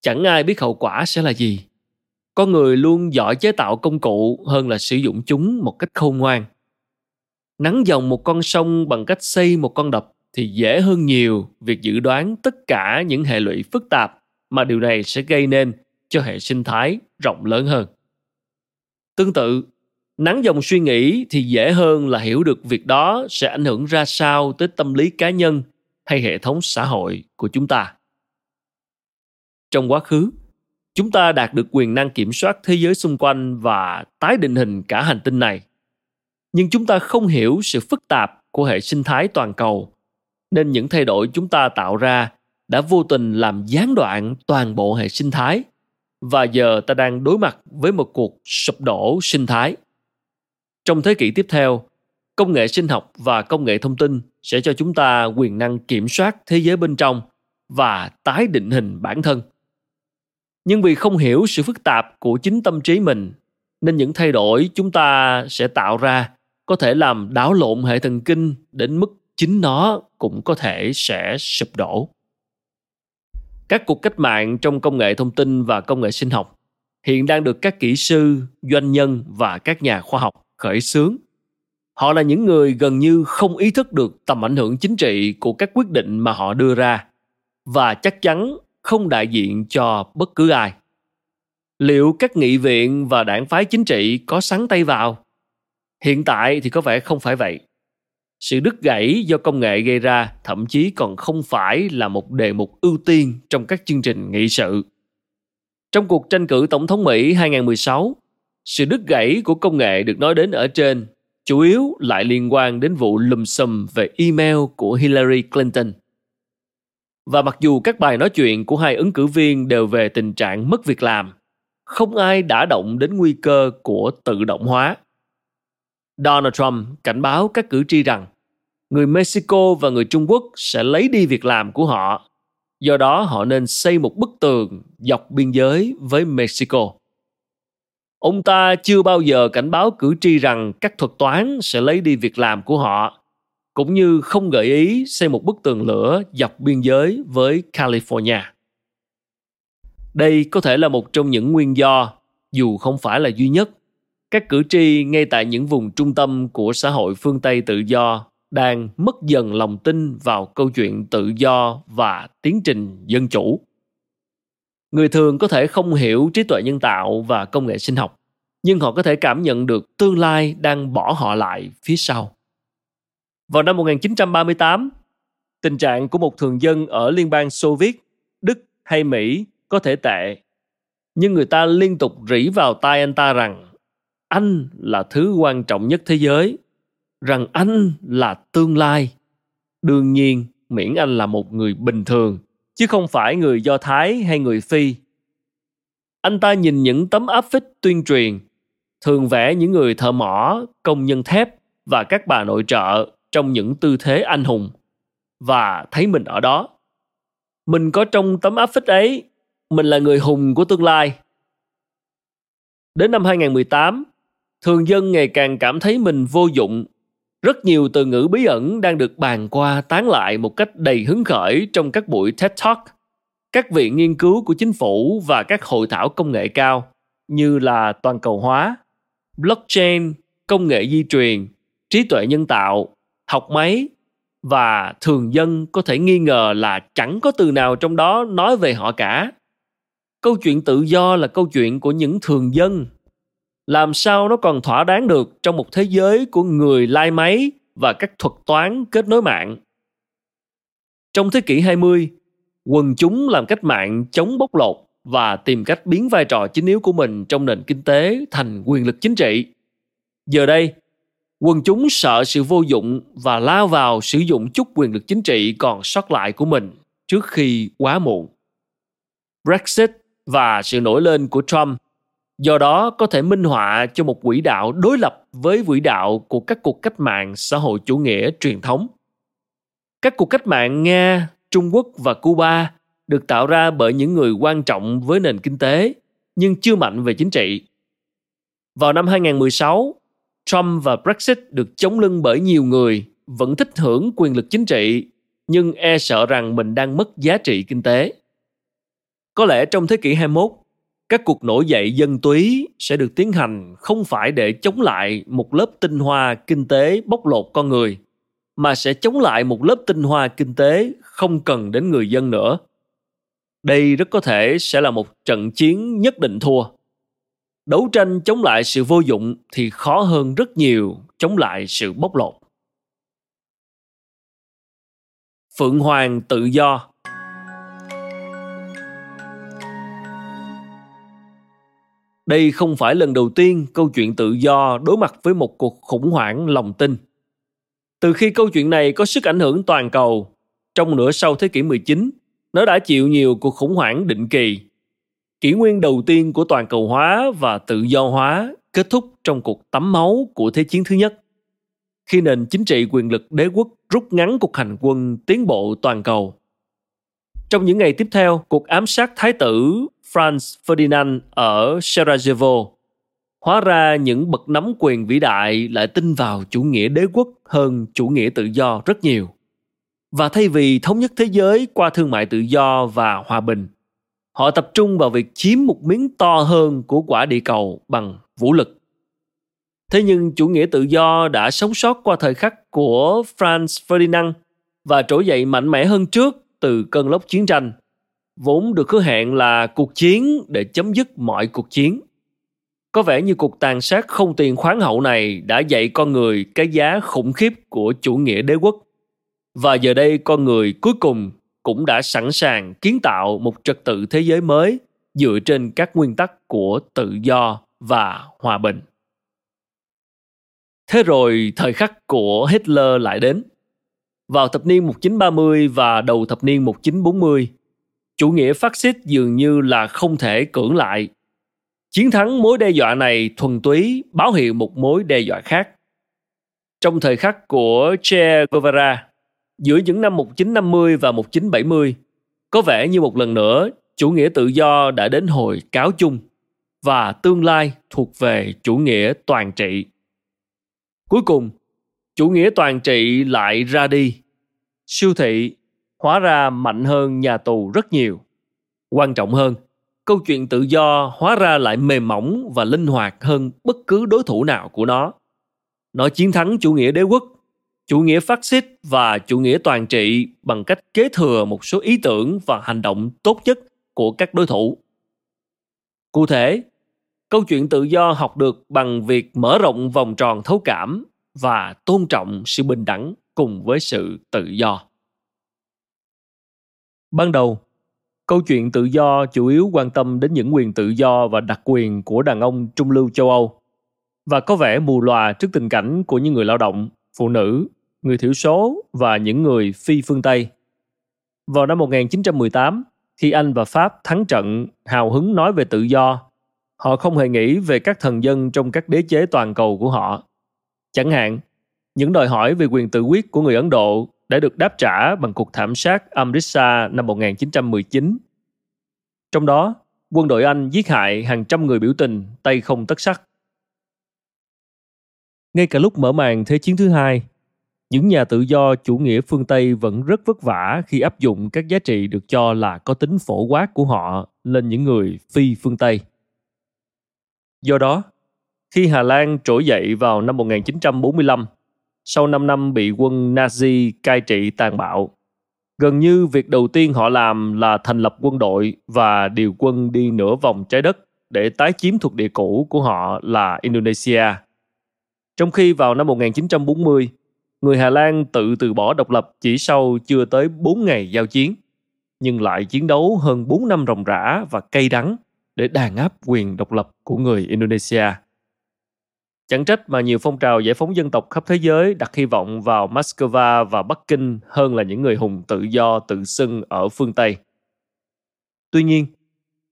Chẳng ai biết hậu quả sẽ là gì. Con người luôn giỏi chế tạo công cụ hơn là sử dụng chúng một cách khôn ngoan. Nắn dòng một con sông bằng cách xây một con đập thì dễ hơn nhiều việc dự đoán tất cả những hệ lụy phức tạp mà điều này sẽ gây nên cho hệ sinh thái rộng lớn hơn. Tương tự, nắng dòng suy nghĩ thì dễ hơn là hiểu được việc đó sẽ ảnh hưởng ra sao tới tâm lý cá nhân hay hệ thống xã hội của chúng ta. Trong quá khứ, chúng ta đạt được quyền năng kiểm soát thế giới xung quanh và tái định hình cả hành tinh này. Nhưng chúng ta không hiểu sự phức tạp của hệ sinh thái toàn cầu, nên những thay đổi chúng ta tạo ra đã vô tình làm gián đoạn toàn bộ hệ sinh thái. Và giờ ta đang đối mặt với một cuộc sụp đổ sinh thái. Trong thế kỷ tiếp theo, công nghệ sinh học và công nghệ thông tin sẽ cho chúng ta quyền năng kiểm soát thế giới bên trong và tái định hình bản thân. Nhưng vì không hiểu sự phức tạp của chính tâm trí mình, nên những thay đổi chúng ta sẽ tạo ra có thể làm đảo lộn hệ thần kinh đến mức chính nó cũng có thể sẽ sụp đổ các cuộc cách mạng trong công nghệ thông tin và công nghệ sinh học hiện đang được các kỹ sư, doanh nhân và các nhà khoa học khởi xướng. Họ là những người gần như không ý thức được tầm ảnh hưởng chính trị của các quyết định mà họ đưa ra và chắc chắn không đại diện cho bất cứ ai. Liệu các nghị viện và đảng phái chính trị có sắn tay vào? Hiện tại thì có vẻ không phải vậy. Sự đứt gãy do công nghệ gây ra thậm chí còn không phải là một đề mục ưu tiên trong các chương trình nghị sự. Trong cuộc tranh cử tổng thống Mỹ 2016, sự đứt gãy của công nghệ được nói đến ở trên chủ yếu lại liên quan đến vụ lùm xùm về email của Hillary Clinton. Và mặc dù các bài nói chuyện của hai ứng cử viên đều về tình trạng mất việc làm, không ai đã động đến nguy cơ của tự động hóa. Donald Trump cảnh báo các cử tri rằng người Mexico và người Trung Quốc sẽ lấy đi việc làm của họ. Do đó họ nên xây một bức tường dọc biên giới với Mexico. Ông ta chưa bao giờ cảnh báo cử tri rằng các thuật toán sẽ lấy đi việc làm của họ, cũng như không gợi ý xây một bức tường lửa dọc biên giới với California. Đây có thể là một trong những nguyên do, dù không phải là duy nhất, các cử tri ngay tại những vùng trung tâm của xã hội phương Tây tự do đang mất dần lòng tin vào câu chuyện tự do và tiến trình dân chủ. Người thường có thể không hiểu trí tuệ nhân tạo và công nghệ sinh học, nhưng họ có thể cảm nhận được tương lai đang bỏ họ lại phía sau. Vào năm 1938, tình trạng của một thường dân ở Liên bang Xô Viết, Đức hay Mỹ có thể tệ, nhưng người ta liên tục rỉ vào tai anh ta rằng anh là thứ quan trọng nhất thế giới, rằng anh là tương lai. Đương nhiên, miễn anh là một người bình thường, chứ không phải người Do Thái hay người Phi. Anh ta nhìn những tấm áp phích tuyên truyền, thường vẽ những người thợ mỏ, công nhân thép và các bà nội trợ trong những tư thế anh hùng và thấy mình ở đó. Mình có trong tấm áp phích ấy, mình là người hùng của tương lai. Đến năm 2018, thường dân ngày càng cảm thấy mình vô dụng. Rất nhiều từ ngữ bí ẩn đang được bàn qua tán lại một cách đầy hứng khởi trong các buổi TED Talk, các viện nghiên cứu của chính phủ và các hội thảo công nghệ cao như là toàn cầu hóa, blockchain, công nghệ di truyền, trí tuệ nhân tạo, học máy và thường dân có thể nghi ngờ là chẳng có từ nào trong đó nói về họ cả. Câu chuyện tự do là câu chuyện của những thường dân làm sao nó còn thỏa đáng được trong một thế giới của người lai máy và các thuật toán kết nối mạng. Trong thế kỷ 20, quần chúng làm cách mạng chống bóc lột và tìm cách biến vai trò chính yếu của mình trong nền kinh tế thành quyền lực chính trị. Giờ đây, quần chúng sợ sự vô dụng và lao vào sử dụng chút quyền lực chính trị còn sót lại của mình trước khi quá muộn. Brexit và sự nổi lên của Trump do đó có thể minh họa cho một quỹ đạo đối lập với quỹ đạo của các cuộc cách mạng xã hội chủ nghĩa truyền thống các cuộc cách mạng nga trung quốc và cuba được tạo ra bởi những người quan trọng với nền kinh tế nhưng chưa mạnh về chính trị vào năm 2016, Trump và Brexit được chống lưng bởi nhiều người vẫn thích hưởng quyền lực chính trị nhưng e sợ rằng mình đang mất giá trị kinh tế. Có lẽ trong thế kỷ 21, các cuộc nổi dậy dân túy sẽ được tiến hành không phải để chống lại một lớp tinh hoa kinh tế bóc lột con người, mà sẽ chống lại một lớp tinh hoa kinh tế không cần đến người dân nữa. Đây rất có thể sẽ là một trận chiến nhất định thua. Đấu tranh chống lại sự vô dụng thì khó hơn rất nhiều chống lại sự bóc lột. Phượng hoàng tự do. Đây không phải lần đầu tiên câu chuyện tự do đối mặt với một cuộc khủng hoảng lòng tin. Từ khi câu chuyện này có sức ảnh hưởng toàn cầu, trong nửa sau thế kỷ 19, nó đã chịu nhiều cuộc khủng hoảng định kỳ. Kỷ nguyên đầu tiên của toàn cầu hóa và tự do hóa kết thúc trong cuộc tắm máu của Thế chiến thứ nhất. Khi nền chính trị quyền lực đế quốc rút ngắn cuộc hành quân tiến bộ toàn cầu. Trong những ngày tiếp theo, cuộc ám sát thái tử Franz Ferdinand ở Sarajevo. Hóa ra những bậc nắm quyền vĩ đại lại tin vào chủ nghĩa đế quốc hơn chủ nghĩa tự do rất nhiều. Và thay vì thống nhất thế giới qua thương mại tự do và hòa bình, Họ tập trung vào việc chiếm một miếng to hơn của quả địa cầu bằng vũ lực. Thế nhưng chủ nghĩa tự do đã sống sót qua thời khắc của Franz Ferdinand và trỗi dậy mạnh mẽ hơn trước từ cơn lốc chiến tranh, vốn được hứa hẹn là cuộc chiến để chấm dứt mọi cuộc chiến. Có vẻ như cuộc tàn sát không tiền khoáng hậu này đã dạy con người cái giá khủng khiếp của chủ nghĩa đế quốc. Và giờ đây con người cuối cùng cũng đã sẵn sàng kiến tạo một trật tự thế giới mới dựa trên các nguyên tắc của tự do và hòa bình. Thế rồi thời khắc của Hitler lại đến. Vào thập niên 1930 và đầu thập niên 1940, chủ nghĩa phát xít dường như là không thể cưỡng lại. Chiến thắng mối đe dọa này thuần túy báo hiệu một mối đe dọa khác. Trong thời khắc của Che Guevara, giữa những năm 1950 và 1970, có vẻ như một lần nữa chủ nghĩa tự do đã đến hồi cáo chung và tương lai thuộc về chủ nghĩa toàn trị. Cuối cùng, chủ nghĩa toàn trị lại ra đi. Siêu thị hóa ra mạnh hơn nhà tù rất nhiều. Quan trọng hơn, câu chuyện tự do hóa ra lại mềm mỏng và linh hoạt hơn bất cứ đối thủ nào của nó. Nó chiến thắng chủ nghĩa đế quốc, chủ nghĩa phát xít và chủ nghĩa toàn trị bằng cách kế thừa một số ý tưởng và hành động tốt nhất của các đối thủ. Cụ thể, câu chuyện tự do học được bằng việc mở rộng vòng tròn thấu cảm và tôn trọng sự bình đẳng cùng với sự tự do ban đầu câu chuyện tự do chủ yếu quan tâm đến những quyền tự do và đặc quyền của đàn ông trung lưu châu âu và có vẻ mù lòa trước tình cảnh của những người lao động phụ nữ người thiểu số và những người phi phương Tây. Vào năm 1918, khi Anh và Pháp thắng trận hào hứng nói về tự do, họ không hề nghĩ về các thần dân trong các đế chế toàn cầu của họ. Chẳng hạn, những đòi hỏi về quyền tự quyết của người Ấn Độ đã được đáp trả bằng cuộc thảm sát Amritsar năm 1919. Trong đó, quân đội Anh giết hại hàng trăm người biểu tình tay không tất sắt. Ngay cả lúc mở màn Thế chiến thứ hai, những nhà tự do chủ nghĩa phương Tây vẫn rất vất vả khi áp dụng các giá trị được cho là có tính phổ quát của họ lên những người phi phương Tây. Do đó, khi Hà Lan trỗi dậy vào năm 1945, sau 5 năm bị quân Nazi cai trị tàn bạo, gần như việc đầu tiên họ làm là thành lập quân đội và điều quân đi nửa vòng trái đất để tái chiếm thuộc địa cũ của họ là Indonesia. Trong khi vào năm 1940, người Hà Lan tự từ bỏ độc lập chỉ sau chưa tới 4 ngày giao chiến, nhưng lại chiến đấu hơn 4 năm ròng rã và cay đắng để đàn áp quyền độc lập của người Indonesia. Chẳng trách mà nhiều phong trào giải phóng dân tộc khắp thế giới đặt hy vọng vào Moscow và Bắc Kinh hơn là những người hùng tự do tự xưng ở phương Tây. Tuy nhiên,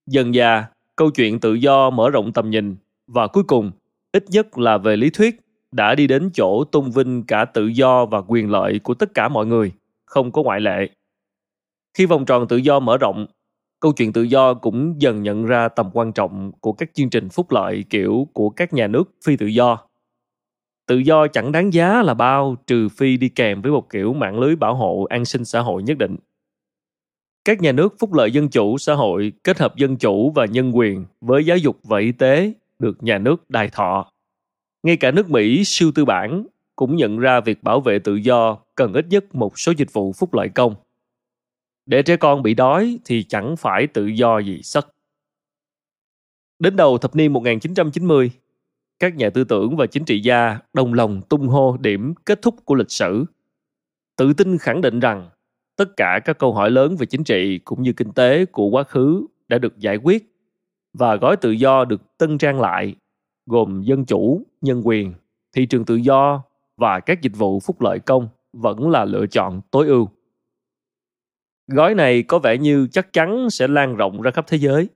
dần dà, câu chuyện tự do mở rộng tầm nhìn và cuối cùng, ít nhất là về lý thuyết, đã đi đến chỗ tôn vinh cả tự do và quyền lợi của tất cả mọi người, không có ngoại lệ. Khi vòng tròn tự do mở rộng, câu chuyện tự do cũng dần nhận ra tầm quan trọng của các chương trình phúc lợi, kiểu, của các nhà nước phi tự do. Tự do chẳng đáng giá là bao, trừ phi đi kèm với một kiểu mạng lưới bảo hộ an sinh xã hội nhất định. Các nhà nước phúc lợi dân chủ xã hội kết hợp dân chủ và nhân quyền với giáo dục và y tế được nhà nước đài thọ. Ngay cả nước Mỹ, siêu tư bản cũng nhận ra việc bảo vệ tự do cần ít nhất một số dịch vụ phúc lợi công để trẻ con bị đói thì chẳng phải tự do gì sất. Đến đầu thập niên 1990, các nhà tư tưởng và chính trị gia đồng lòng tung hô điểm kết thúc của lịch sử. Tự tin khẳng định rằng tất cả các câu hỏi lớn về chính trị cũng như kinh tế của quá khứ đã được giải quyết và gói tự do được tân trang lại gồm dân chủ, nhân quyền, thị trường tự do và các dịch vụ phúc lợi công vẫn là lựa chọn tối ưu. Gói này có vẻ như chắc chắn sẽ lan rộng ra khắp thế giới,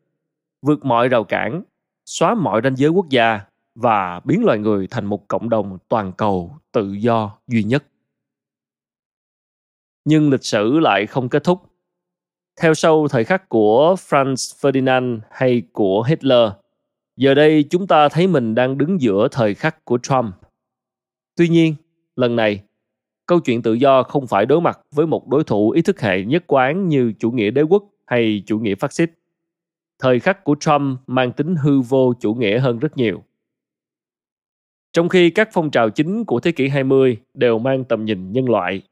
vượt mọi rào cản, xóa mọi ranh giới quốc gia và biến loài người thành một cộng đồng toàn cầu tự do duy nhất. Nhưng lịch sử lại không kết thúc. Theo sau thời khắc của Franz Ferdinand hay của Hitler, giờ đây chúng ta thấy mình đang đứng giữa thời khắc của Trump. Tuy nhiên, lần này câu chuyện tự do không phải đối mặt với một đối thủ ý thức hệ nhất quán như chủ nghĩa đế quốc hay chủ nghĩa phát xít. thời khắc của Trump mang tính hư vô chủ nghĩa hơn rất nhiều. Trong khi các phong trào chính của thế kỷ 20 đều mang tầm nhìn nhân loại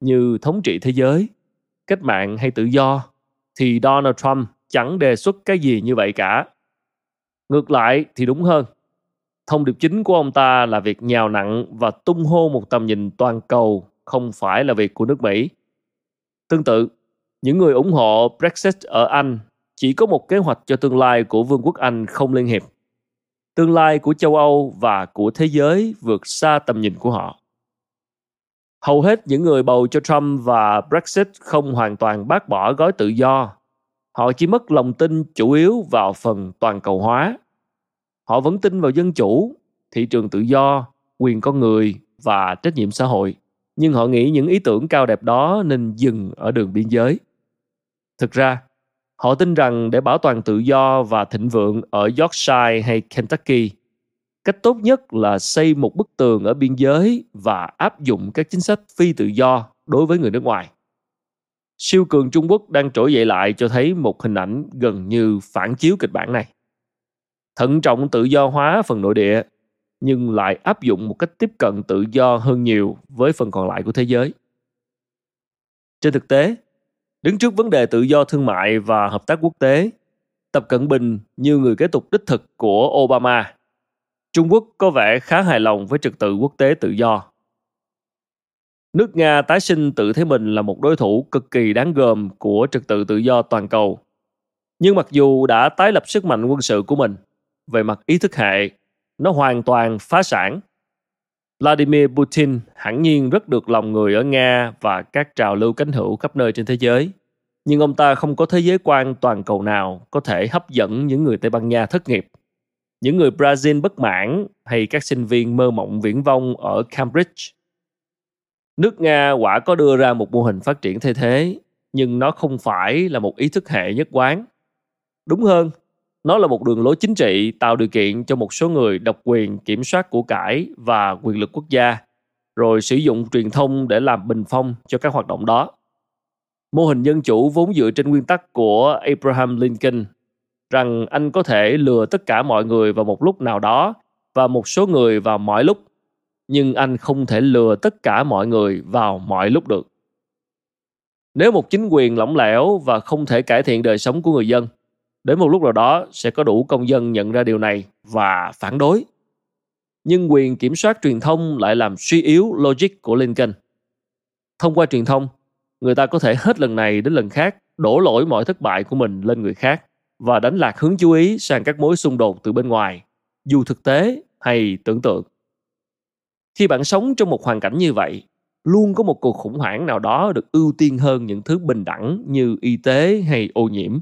như thống trị thế giới, cách mạng hay tự do, thì Donald Trump chẳng đề xuất cái gì như vậy cả. Ngược lại thì đúng hơn. Thông điệp chính của ông ta là việc nhào nặng và tung hô một tầm nhìn toàn cầu không phải là việc của nước Mỹ. Tương tự, những người ủng hộ Brexit ở Anh chỉ có một kế hoạch cho tương lai của Vương quốc Anh không liên hiệp. Tương lai của châu Âu và của thế giới vượt xa tầm nhìn của họ. Hầu hết những người bầu cho Trump và Brexit không hoàn toàn bác bỏ gói tự do. Họ chỉ mất lòng tin chủ yếu vào phần toàn cầu hóa. Họ vẫn tin vào dân chủ, thị trường tự do, quyền con người và trách nhiệm xã hội. Nhưng họ nghĩ những ý tưởng cao đẹp đó nên dừng ở đường biên giới. Thực ra, họ tin rằng để bảo toàn tự do và thịnh vượng ở Yorkshire hay Kentucky, cách tốt nhất là xây một bức tường ở biên giới và áp dụng các chính sách phi tự do đối với người nước ngoài. Siêu cường Trung Quốc đang trỗi dậy lại cho thấy một hình ảnh gần như phản chiếu kịch bản này. Thận trọng tự do hóa phần nội địa, nhưng lại áp dụng một cách tiếp cận tự do hơn nhiều với phần còn lại của thế giới. Trên thực tế, đứng trước vấn đề tự do thương mại và hợp tác quốc tế, Tập Cận Bình như người kế tục đích thực của Obama Trung Quốc có vẻ khá hài lòng với trật tự quốc tế tự do. Nước Nga tái sinh tự thấy mình là một đối thủ cực kỳ đáng gờm của trật tự tự do toàn cầu. Nhưng mặc dù đã tái lập sức mạnh quân sự của mình, về mặt ý thức hệ, nó hoàn toàn phá sản. Vladimir Putin hẳn nhiên rất được lòng người ở Nga và các trào lưu cánh hữu khắp nơi trên thế giới. Nhưng ông ta không có thế giới quan toàn cầu nào có thể hấp dẫn những người Tây Ban Nha thất nghiệp những người Brazil bất mãn hay các sinh viên mơ mộng viễn vông ở Cambridge. Nước Nga quả có đưa ra một mô hình phát triển thay thế, nhưng nó không phải là một ý thức hệ nhất quán. Đúng hơn, nó là một đường lối chính trị tạo điều kiện cho một số người độc quyền kiểm soát của cải và quyền lực quốc gia, rồi sử dụng truyền thông để làm bình phong cho các hoạt động đó. Mô hình dân chủ vốn dựa trên nguyên tắc của Abraham Lincoln rằng anh có thể lừa tất cả mọi người vào một lúc nào đó và một số người vào mọi lúc nhưng anh không thể lừa tất cả mọi người vào mọi lúc được nếu một chính quyền lỏng lẻo và không thể cải thiện đời sống của người dân đến một lúc nào đó sẽ có đủ công dân nhận ra điều này và phản đối nhưng quyền kiểm soát truyền thông lại làm suy yếu logic của lincoln thông qua truyền thông người ta có thể hết lần này đến lần khác đổ lỗi mọi thất bại của mình lên người khác và đánh lạc hướng chú ý sang các mối xung đột từ bên ngoài, dù thực tế hay tưởng tượng. Khi bạn sống trong một hoàn cảnh như vậy, luôn có một cuộc khủng hoảng nào đó được ưu tiên hơn những thứ bình đẳng như y tế hay ô nhiễm.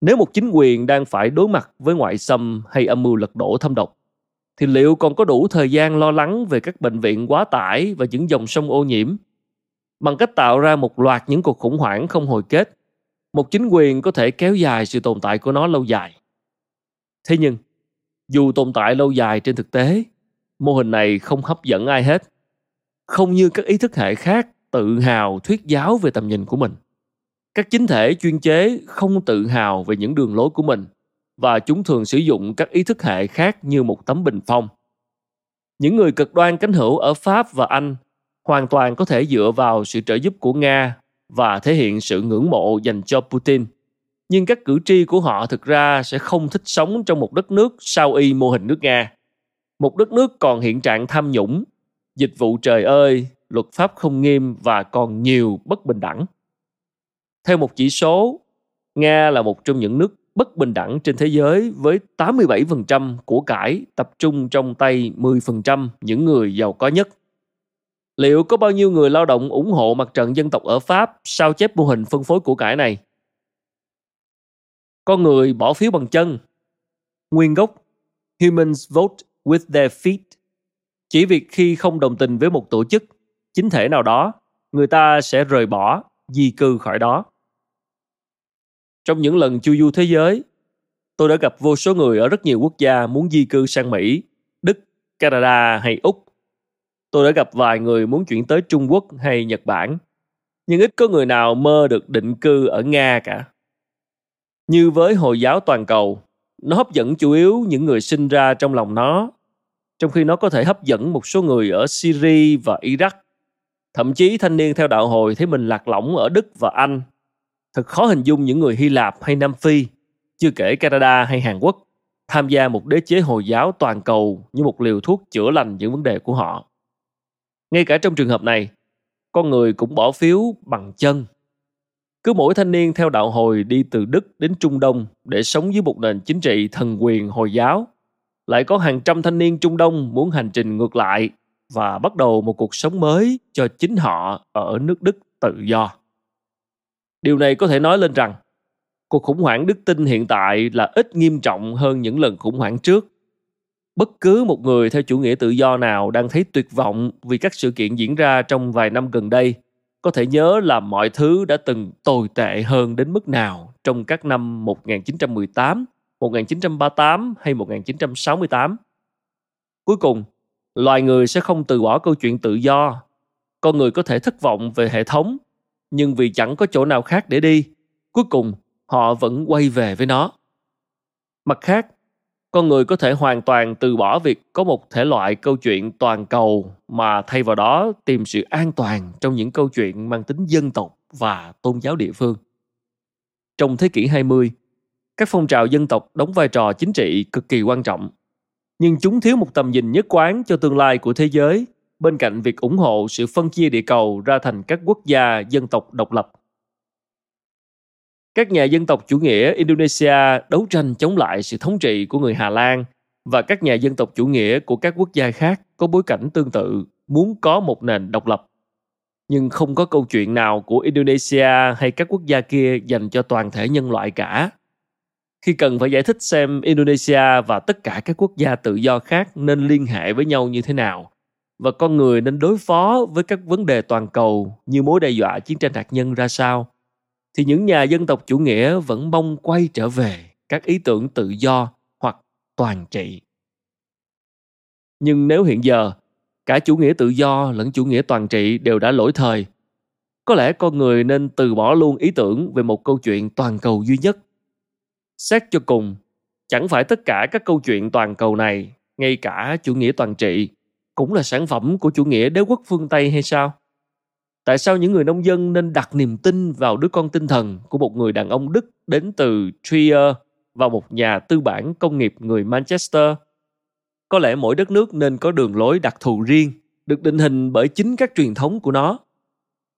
Nếu một chính quyền đang phải đối mặt với ngoại xâm hay âm mưu lật đổ thâm độc, thì liệu còn có đủ thời gian lo lắng về các bệnh viện quá tải và những dòng sông ô nhiễm? Bằng cách tạo ra một loạt những cuộc khủng hoảng không hồi kết, một chính quyền có thể kéo dài sự tồn tại của nó lâu dài. Thế nhưng, dù tồn tại lâu dài trên thực tế, mô hình này không hấp dẫn ai hết. Không như các ý thức hệ khác tự hào thuyết giáo về tầm nhìn của mình. Các chính thể chuyên chế không tự hào về những đường lối của mình và chúng thường sử dụng các ý thức hệ khác như một tấm bình phong. Những người cực đoan cánh hữu ở Pháp và Anh hoàn toàn có thể dựa vào sự trợ giúp của Nga và thể hiện sự ngưỡng mộ dành cho Putin. Nhưng các cử tri của họ thực ra sẽ không thích sống trong một đất nước sao y mô hình nước Nga. Một đất nước còn hiện trạng tham nhũng, dịch vụ trời ơi, luật pháp không nghiêm và còn nhiều bất bình đẳng. Theo một chỉ số, Nga là một trong những nước bất bình đẳng trên thế giới với 87% của cải tập trung trong tay 10% những người giàu có nhất. Liệu có bao nhiêu người lao động ủng hộ mặt trận dân tộc ở Pháp sao chép mô hình phân phối của cải này? Con người bỏ phiếu bằng chân. Nguyên gốc Humans vote with their feet. Chỉ việc khi không đồng tình với một tổ chức, chính thể nào đó, người ta sẽ rời bỏ, di cư khỏi đó. Trong những lần chu du thế giới, tôi đã gặp vô số người ở rất nhiều quốc gia muốn di cư sang Mỹ, Đức, Canada hay Úc Tôi đã gặp vài người muốn chuyển tới Trung Quốc hay Nhật Bản, nhưng ít có người nào mơ được định cư ở Nga cả. Như với Hồi giáo toàn cầu, nó hấp dẫn chủ yếu những người sinh ra trong lòng nó, trong khi nó có thể hấp dẫn một số người ở Syria và Iraq. Thậm chí thanh niên theo đạo hồi thấy mình lạc lõng ở Đức và Anh. Thật khó hình dung những người Hy Lạp hay Nam Phi, chưa kể Canada hay Hàn Quốc, tham gia một đế chế Hồi giáo toàn cầu như một liều thuốc chữa lành những vấn đề của họ. Ngay cả trong trường hợp này, con người cũng bỏ phiếu bằng chân. Cứ mỗi thanh niên theo đạo hồi đi từ Đức đến Trung Đông để sống dưới một nền chính trị thần quyền Hồi giáo, lại có hàng trăm thanh niên Trung Đông muốn hành trình ngược lại và bắt đầu một cuộc sống mới cho chính họ ở nước Đức tự do. Điều này có thể nói lên rằng cuộc khủng hoảng đức tin hiện tại là ít nghiêm trọng hơn những lần khủng hoảng trước bất cứ một người theo chủ nghĩa tự do nào đang thấy tuyệt vọng vì các sự kiện diễn ra trong vài năm gần đây có thể nhớ là mọi thứ đã từng tồi tệ hơn đến mức nào trong các năm 1918, 1938 hay 1968. Cuối cùng, loài người sẽ không từ bỏ câu chuyện tự do. Con người có thể thất vọng về hệ thống, nhưng vì chẳng có chỗ nào khác để đi, cuối cùng họ vẫn quay về với nó. Mặt khác, con người có thể hoàn toàn từ bỏ việc có một thể loại câu chuyện toàn cầu mà thay vào đó tìm sự an toàn trong những câu chuyện mang tính dân tộc và tôn giáo địa phương. Trong thế kỷ 20, các phong trào dân tộc đóng vai trò chính trị cực kỳ quan trọng, nhưng chúng thiếu một tầm nhìn nhất quán cho tương lai của thế giới bên cạnh việc ủng hộ sự phân chia địa cầu ra thành các quốc gia dân tộc độc lập. Các nhà dân tộc chủ nghĩa Indonesia đấu tranh chống lại sự thống trị của người Hà Lan và các nhà dân tộc chủ nghĩa của các quốc gia khác có bối cảnh tương tự, muốn có một nền độc lập. Nhưng không có câu chuyện nào của Indonesia hay các quốc gia kia dành cho toàn thể nhân loại cả. Khi cần phải giải thích xem Indonesia và tất cả các quốc gia tự do khác nên liên hệ với nhau như thế nào và con người nên đối phó với các vấn đề toàn cầu như mối đe dọa chiến tranh hạt nhân ra sao thì những nhà dân tộc chủ nghĩa vẫn mong quay trở về các ý tưởng tự do hoặc toàn trị. Nhưng nếu hiện giờ cả chủ nghĩa tự do lẫn chủ nghĩa toàn trị đều đã lỗi thời, có lẽ con người nên từ bỏ luôn ý tưởng về một câu chuyện toàn cầu duy nhất. Xét cho cùng, chẳng phải tất cả các câu chuyện toàn cầu này, ngay cả chủ nghĩa toàn trị, cũng là sản phẩm của chủ nghĩa đế quốc phương Tây hay sao? tại sao những người nông dân nên đặt niềm tin vào đứa con tinh thần của một người đàn ông Đức đến từ Trier và một nhà tư bản công nghiệp người Manchester? Có lẽ mỗi đất nước nên có đường lối đặc thù riêng, được định hình bởi chính các truyền thống của nó.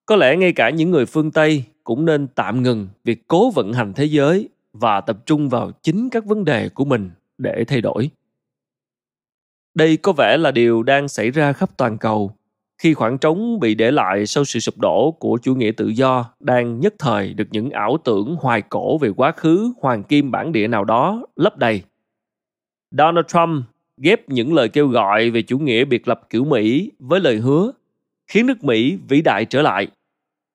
Có lẽ ngay cả những người phương Tây cũng nên tạm ngừng việc cố vận hành thế giới và tập trung vào chính các vấn đề của mình để thay đổi. Đây có vẻ là điều đang xảy ra khắp toàn cầu khi khoảng trống bị để lại sau sự sụp đổ của chủ nghĩa tự do đang nhất thời được những ảo tưởng hoài cổ về quá khứ hoàng kim bản địa nào đó lấp đầy. Donald Trump ghép những lời kêu gọi về chủ nghĩa biệt lập kiểu Mỹ với lời hứa, khiến nước Mỹ vĩ đại trở lại.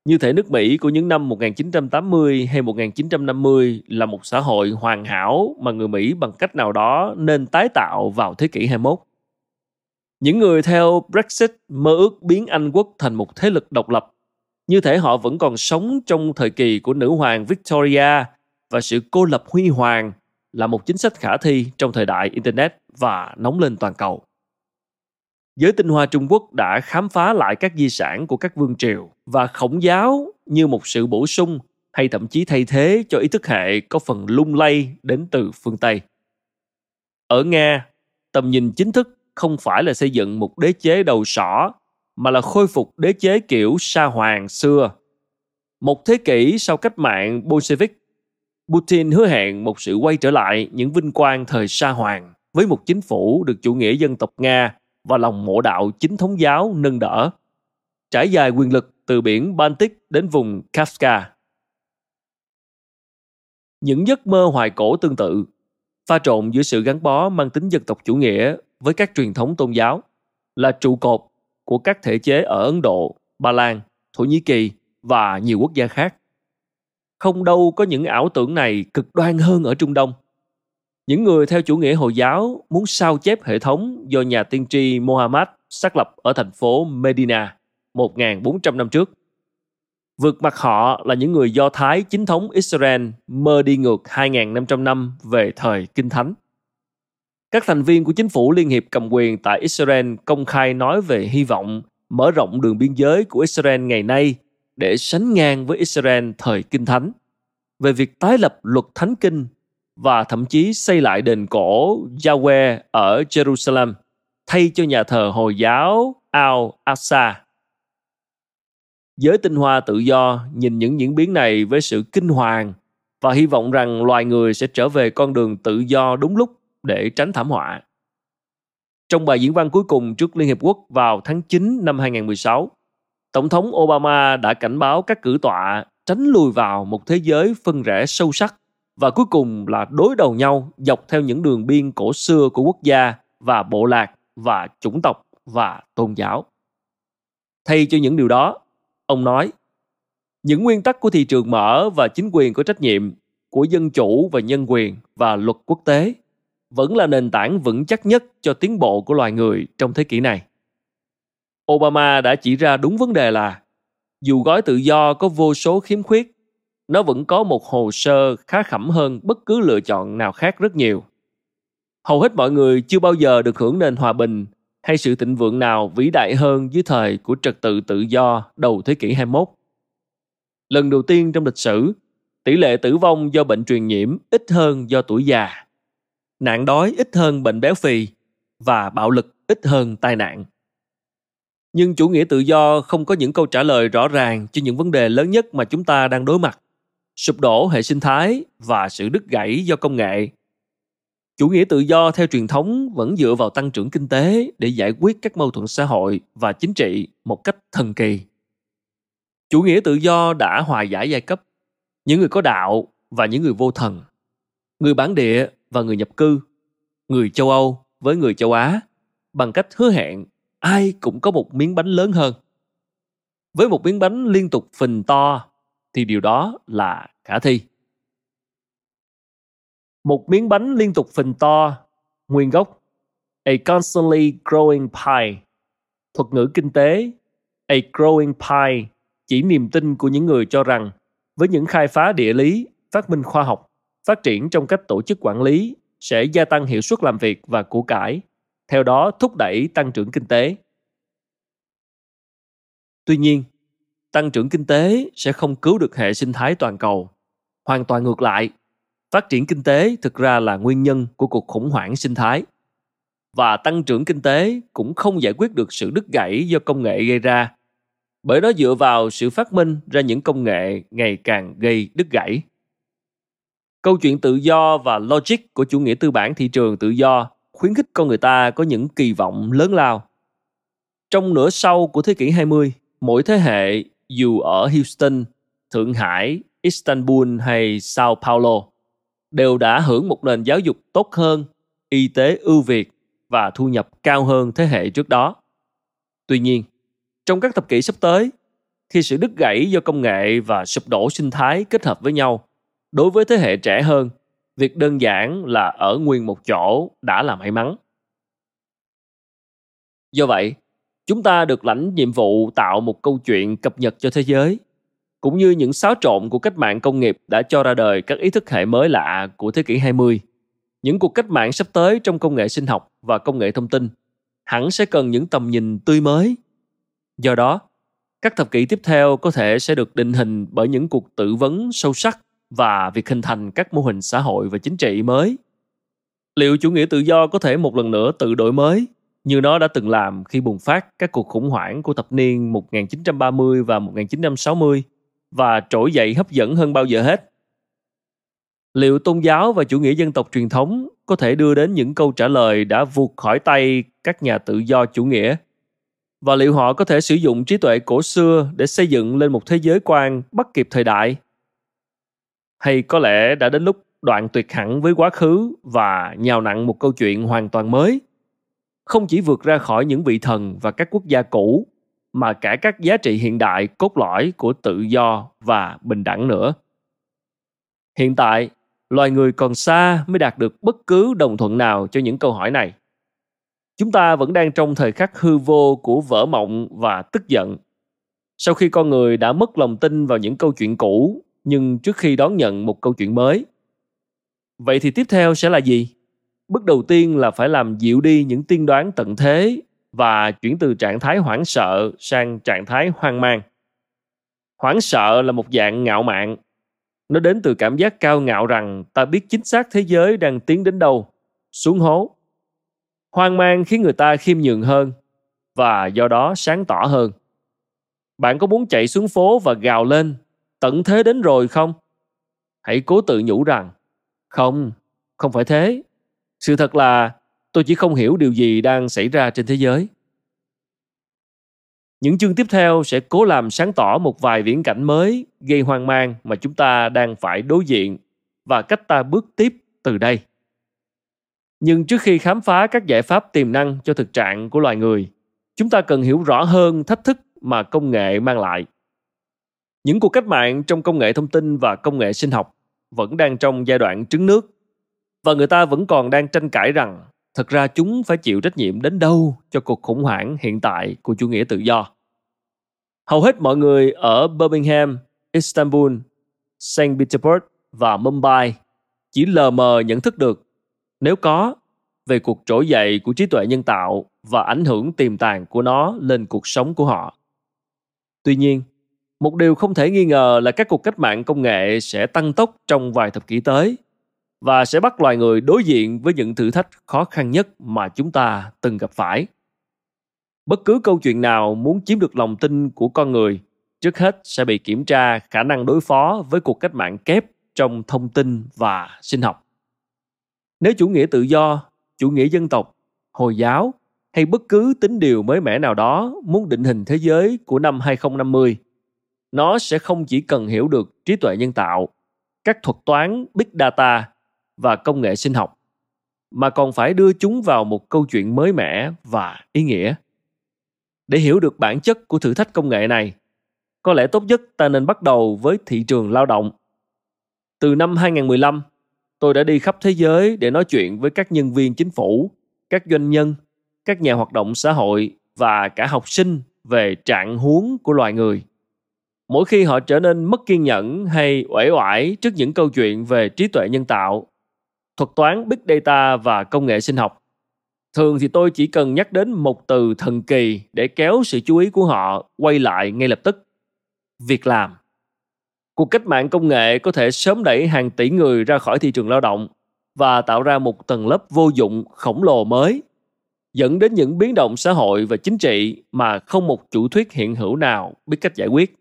Như thể nước Mỹ của những năm 1980 hay 1950 là một xã hội hoàn hảo mà người Mỹ bằng cách nào đó nên tái tạo vào thế kỷ 21. Những người theo Brexit mơ ước biến Anh quốc thành một thế lực độc lập, như thể họ vẫn còn sống trong thời kỳ của nữ hoàng Victoria và sự cô lập huy hoàng là một chính sách khả thi trong thời đại Internet và nóng lên toàn cầu. Giới tinh hoa Trung Quốc đã khám phá lại các di sản của các vương triều và khổng giáo như một sự bổ sung hay thậm chí thay thế cho ý thức hệ có phần lung lay đến từ phương Tây. Ở Nga, tầm nhìn chính thức không phải là xây dựng một đế chế đầu sỏ mà là khôi phục đế chế kiểu sa hoàng xưa. Một thế kỷ sau cách mạng Bolshevik, Putin hứa hẹn một sự quay trở lại những vinh quang thời sa hoàng với một chính phủ được chủ nghĩa dân tộc Nga và lòng mộ đạo chính thống giáo nâng đỡ. Trải dài quyền lực từ biển Baltic đến vùng Kafka. Những giấc mơ hoài cổ tương tự pha trộn giữa sự gắn bó mang tính dân tộc chủ nghĩa với các truyền thống tôn giáo là trụ cột của các thể chế ở Ấn Độ, Ba Lan, Thổ Nhĩ Kỳ và nhiều quốc gia khác. Không đâu có những ảo tưởng này cực đoan hơn ở Trung Đông. Những người theo chủ nghĩa Hồi giáo muốn sao chép hệ thống do nhà tiên tri Muhammad xác lập ở thành phố Medina 1.400 năm trước. Vượt mặt họ là những người Do Thái chính thống Israel mơ đi ngược 2.500 năm về thời Kinh Thánh. Các thành viên của chính phủ Liên hiệp cầm quyền tại Israel công khai nói về hy vọng mở rộng đường biên giới của Israel ngày nay để sánh ngang với Israel thời Kinh Thánh, về việc tái lập luật Thánh Kinh và thậm chí xây lại đền cổ Yahweh ở Jerusalem thay cho nhà thờ Hồi giáo Al-Aqsa. Giới tinh hoa tự do nhìn những diễn biến này với sự kinh hoàng và hy vọng rằng loài người sẽ trở về con đường tự do đúng lúc để tránh thảm họa. Trong bài diễn văn cuối cùng trước Liên Hiệp Quốc vào tháng 9 năm 2016, Tổng thống Obama đã cảnh báo các cử tọa tránh lùi vào một thế giới phân rẽ sâu sắc và cuối cùng là đối đầu nhau dọc theo những đường biên cổ xưa của quốc gia và bộ lạc và chủng tộc và tôn giáo. Thay cho những điều đó, ông nói, những nguyên tắc của thị trường mở và chính quyền có trách nhiệm, của dân chủ và nhân quyền và luật quốc tế vẫn là nền tảng vững chắc nhất cho tiến bộ của loài người trong thế kỷ này. Obama đã chỉ ra đúng vấn đề là dù gói tự do có vô số khiếm khuyết, nó vẫn có một hồ sơ khá khẩm hơn bất cứ lựa chọn nào khác rất nhiều. Hầu hết mọi người chưa bao giờ được hưởng nền hòa bình hay sự thịnh vượng nào vĩ đại hơn dưới thời của trật tự tự do đầu thế kỷ 21. Lần đầu tiên trong lịch sử, tỷ lệ tử vong do bệnh truyền nhiễm ít hơn do tuổi già. Nạn đói ít hơn bệnh béo phì và bạo lực ít hơn tai nạn. Nhưng chủ nghĩa tự do không có những câu trả lời rõ ràng cho những vấn đề lớn nhất mà chúng ta đang đối mặt. Sụp đổ hệ sinh thái và sự đứt gãy do công nghệ. Chủ nghĩa tự do theo truyền thống vẫn dựa vào tăng trưởng kinh tế để giải quyết các mâu thuẫn xã hội và chính trị một cách thần kỳ. Chủ nghĩa tự do đã hòa giải giai cấp, những người có đạo và những người vô thần, người bản địa và người nhập cư, người châu Âu với người châu Á bằng cách hứa hẹn ai cũng có một miếng bánh lớn hơn. Với một miếng bánh liên tục phình to thì điều đó là khả thi. Một miếng bánh liên tục phình to, nguyên gốc a constantly growing pie. Thuật ngữ kinh tế a growing pie chỉ niềm tin của những người cho rằng với những khai phá địa lý, phát minh khoa học, phát triển trong cách tổ chức quản lý sẽ gia tăng hiệu suất làm việc và của cải theo đó thúc đẩy tăng trưởng kinh tế. Tuy nhiên, tăng trưởng kinh tế sẽ không cứu được hệ sinh thái toàn cầu. Hoàn toàn ngược lại, phát triển kinh tế thực ra là nguyên nhân của cuộc khủng hoảng sinh thái. Và tăng trưởng kinh tế cũng không giải quyết được sự đứt gãy do công nghệ gây ra, bởi nó dựa vào sự phát minh ra những công nghệ ngày càng gây đứt gãy. Câu chuyện tự do và logic của chủ nghĩa tư bản thị trường tự do khuyến khích con người ta có những kỳ vọng lớn lao. Trong nửa sau của thế kỷ 20, mỗi thế hệ dù ở Houston, Thượng Hải, Istanbul hay Sao Paulo đều đã hưởng một nền giáo dục tốt hơn, y tế ưu việt và thu nhập cao hơn thế hệ trước đó. Tuy nhiên, trong các thập kỷ sắp tới, khi sự đứt gãy do công nghệ và sụp đổ sinh thái kết hợp với nhau, đối với thế hệ trẻ hơn việc đơn giản là ở nguyên một chỗ đã là may mắn do vậy chúng ta được lãnh nhiệm vụ tạo một câu chuyện cập nhật cho thế giới cũng như những xáo trộn của cách mạng công nghiệp đã cho ra đời các ý thức hệ mới lạ của thế kỷ 20. Những cuộc cách mạng sắp tới trong công nghệ sinh học và công nghệ thông tin hẳn sẽ cần những tầm nhìn tươi mới. Do đó, các thập kỷ tiếp theo có thể sẽ được định hình bởi những cuộc tự vấn sâu sắc và việc hình thành các mô hình xã hội và chính trị mới. Liệu chủ nghĩa tự do có thể một lần nữa tự đổi mới như nó đã từng làm khi bùng phát các cuộc khủng hoảng của thập niên 1930 và 1960 và trỗi dậy hấp dẫn hơn bao giờ hết? Liệu tôn giáo và chủ nghĩa dân tộc truyền thống có thể đưa đến những câu trả lời đã vụt khỏi tay các nhà tự do chủ nghĩa? Và liệu họ có thể sử dụng trí tuệ cổ xưa để xây dựng lên một thế giới quan bắt kịp thời đại? Hay có lẽ đã đến lúc đoạn tuyệt hẳn với quá khứ và nhào nặng một câu chuyện hoàn toàn mới. Không chỉ vượt ra khỏi những vị thần và các quốc gia cũ, mà cả các giá trị hiện đại, cốt lõi của tự do và bình đẳng nữa. Hiện tại, loài người còn xa mới đạt được bất cứ đồng thuận nào cho những câu hỏi này. Chúng ta vẫn đang trong thời khắc hư vô của vỡ mộng và tức giận. Sau khi con người đã mất lòng tin vào những câu chuyện cũ nhưng trước khi đón nhận một câu chuyện mới, vậy thì tiếp theo sẽ là gì? Bước đầu tiên là phải làm dịu đi những tiên đoán tận thế và chuyển từ trạng thái hoảng sợ sang trạng thái hoang mang. Hoảng sợ là một dạng ngạo mạn. Nó đến từ cảm giác cao ngạo rằng ta biết chính xác thế giới đang tiến đến đâu, xuống hố. Hoang mang khiến người ta khiêm nhường hơn và do đó sáng tỏ hơn. Bạn có muốn chạy xuống phố và gào lên tận thế đến rồi không? Hãy cố tự nhủ rằng, không không phải thế. Sự thật là, tôi chỉ không hiểu điều gì đang xảy ra trên thế giới. Những chương tiếp theo sẽ cố làm sáng tỏ một vài viễn cảnh mới gây hoang mang mà chúng ta đang phải đối diện và cách ta bước tiếp từ đây. Nhưng trước khi khám phá các giải pháp tiềm năng cho thực trạng của loài người, chúng ta cần hiểu rõ hơn thách thức mà công nghệ mang lại những cuộc cách mạng trong công nghệ thông tin và công nghệ sinh học vẫn đang trong giai đoạn trứng nước và người ta vẫn còn đang tranh cãi rằng thực ra chúng phải chịu trách nhiệm đến đâu cho cuộc khủng hoảng hiện tại của chủ nghĩa tự do. Hầu hết mọi người ở Birmingham, Istanbul, St. Petersburg và Mumbai chỉ lờ mờ nhận thức được, nếu có, về cuộc trỗi dậy của trí tuệ nhân tạo và ảnh hưởng tiềm tàng của nó lên cuộc sống của họ. Tuy nhiên, một điều không thể nghi ngờ là các cuộc cách mạng công nghệ sẽ tăng tốc trong vài thập kỷ tới và sẽ bắt loài người đối diện với những thử thách khó khăn nhất mà chúng ta từng gặp phải. Bất cứ câu chuyện nào muốn chiếm được lòng tin của con người, trước hết sẽ bị kiểm tra khả năng đối phó với cuộc cách mạng kép trong thông tin và sinh học. Nếu chủ nghĩa tự do, chủ nghĩa dân tộc, Hồi giáo hay bất cứ tính điều mới mẻ nào đó muốn định hình thế giới của năm 2050, nó sẽ không chỉ cần hiểu được trí tuệ nhân tạo, các thuật toán big data và công nghệ sinh học mà còn phải đưa chúng vào một câu chuyện mới mẻ và ý nghĩa. Để hiểu được bản chất của thử thách công nghệ này có lẽ tốt nhất ta nên bắt đầu với thị trường lao động. Từ năm 2015 tôi đã đi khắp thế giới để nói chuyện với các nhân viên chính phủ các doanh nhân các nhà hoạt động xã hội và cả học sinh về trạng huống của loài người mỗi khi họ trở nên mất kiên nhẫn hay uể oải trước những câu chuyện về trí tuệ nhân tạo, thuật toán big data và công nghệ sinh học, thường thì tôi chỉ cần nhắc đến một từ thần kỳ để kéo sự chú ý của họ quay lại ngay lập tức. Việc làm. Cuộc cách mạng công nghệ có thể sớm đẩy hàng tỷ người ra khỏi thị trường lao động và tạo ra một tầng lớp vô dụng, khổng lồ mới, dẫn đến những biến động xã hội và chính trị mà không một chủ thuyết hiện hữu nào biết cách giải quyết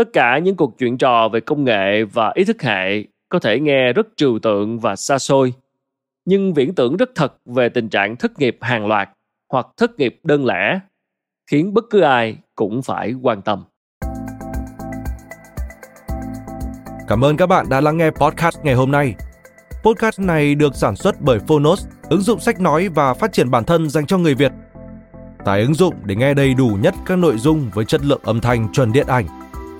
tất cả những cuộc chuyện trò về công nghệ và ý thức hệ có thể nghe rất trừu tượng và xa xôi, nhưng viễn tưởng rất thật về tình trạng thất nghiệp hàng loạt hoặc thất nghiệp đơn lẻ, khiến bất cứ ai cũng phải quan tâm. Cảm ơn các bạn đã lắng nghe podcast ngày hôm nay. Podcast này được sản xuất bởi Phonos, ứng dụng sách nói và phát triển bản thân dành cho người Việt. Tải ứng dụng để nghe đầy đủ nhất các nội dung với chất lượng âm thanh chuẩn điện ảnh.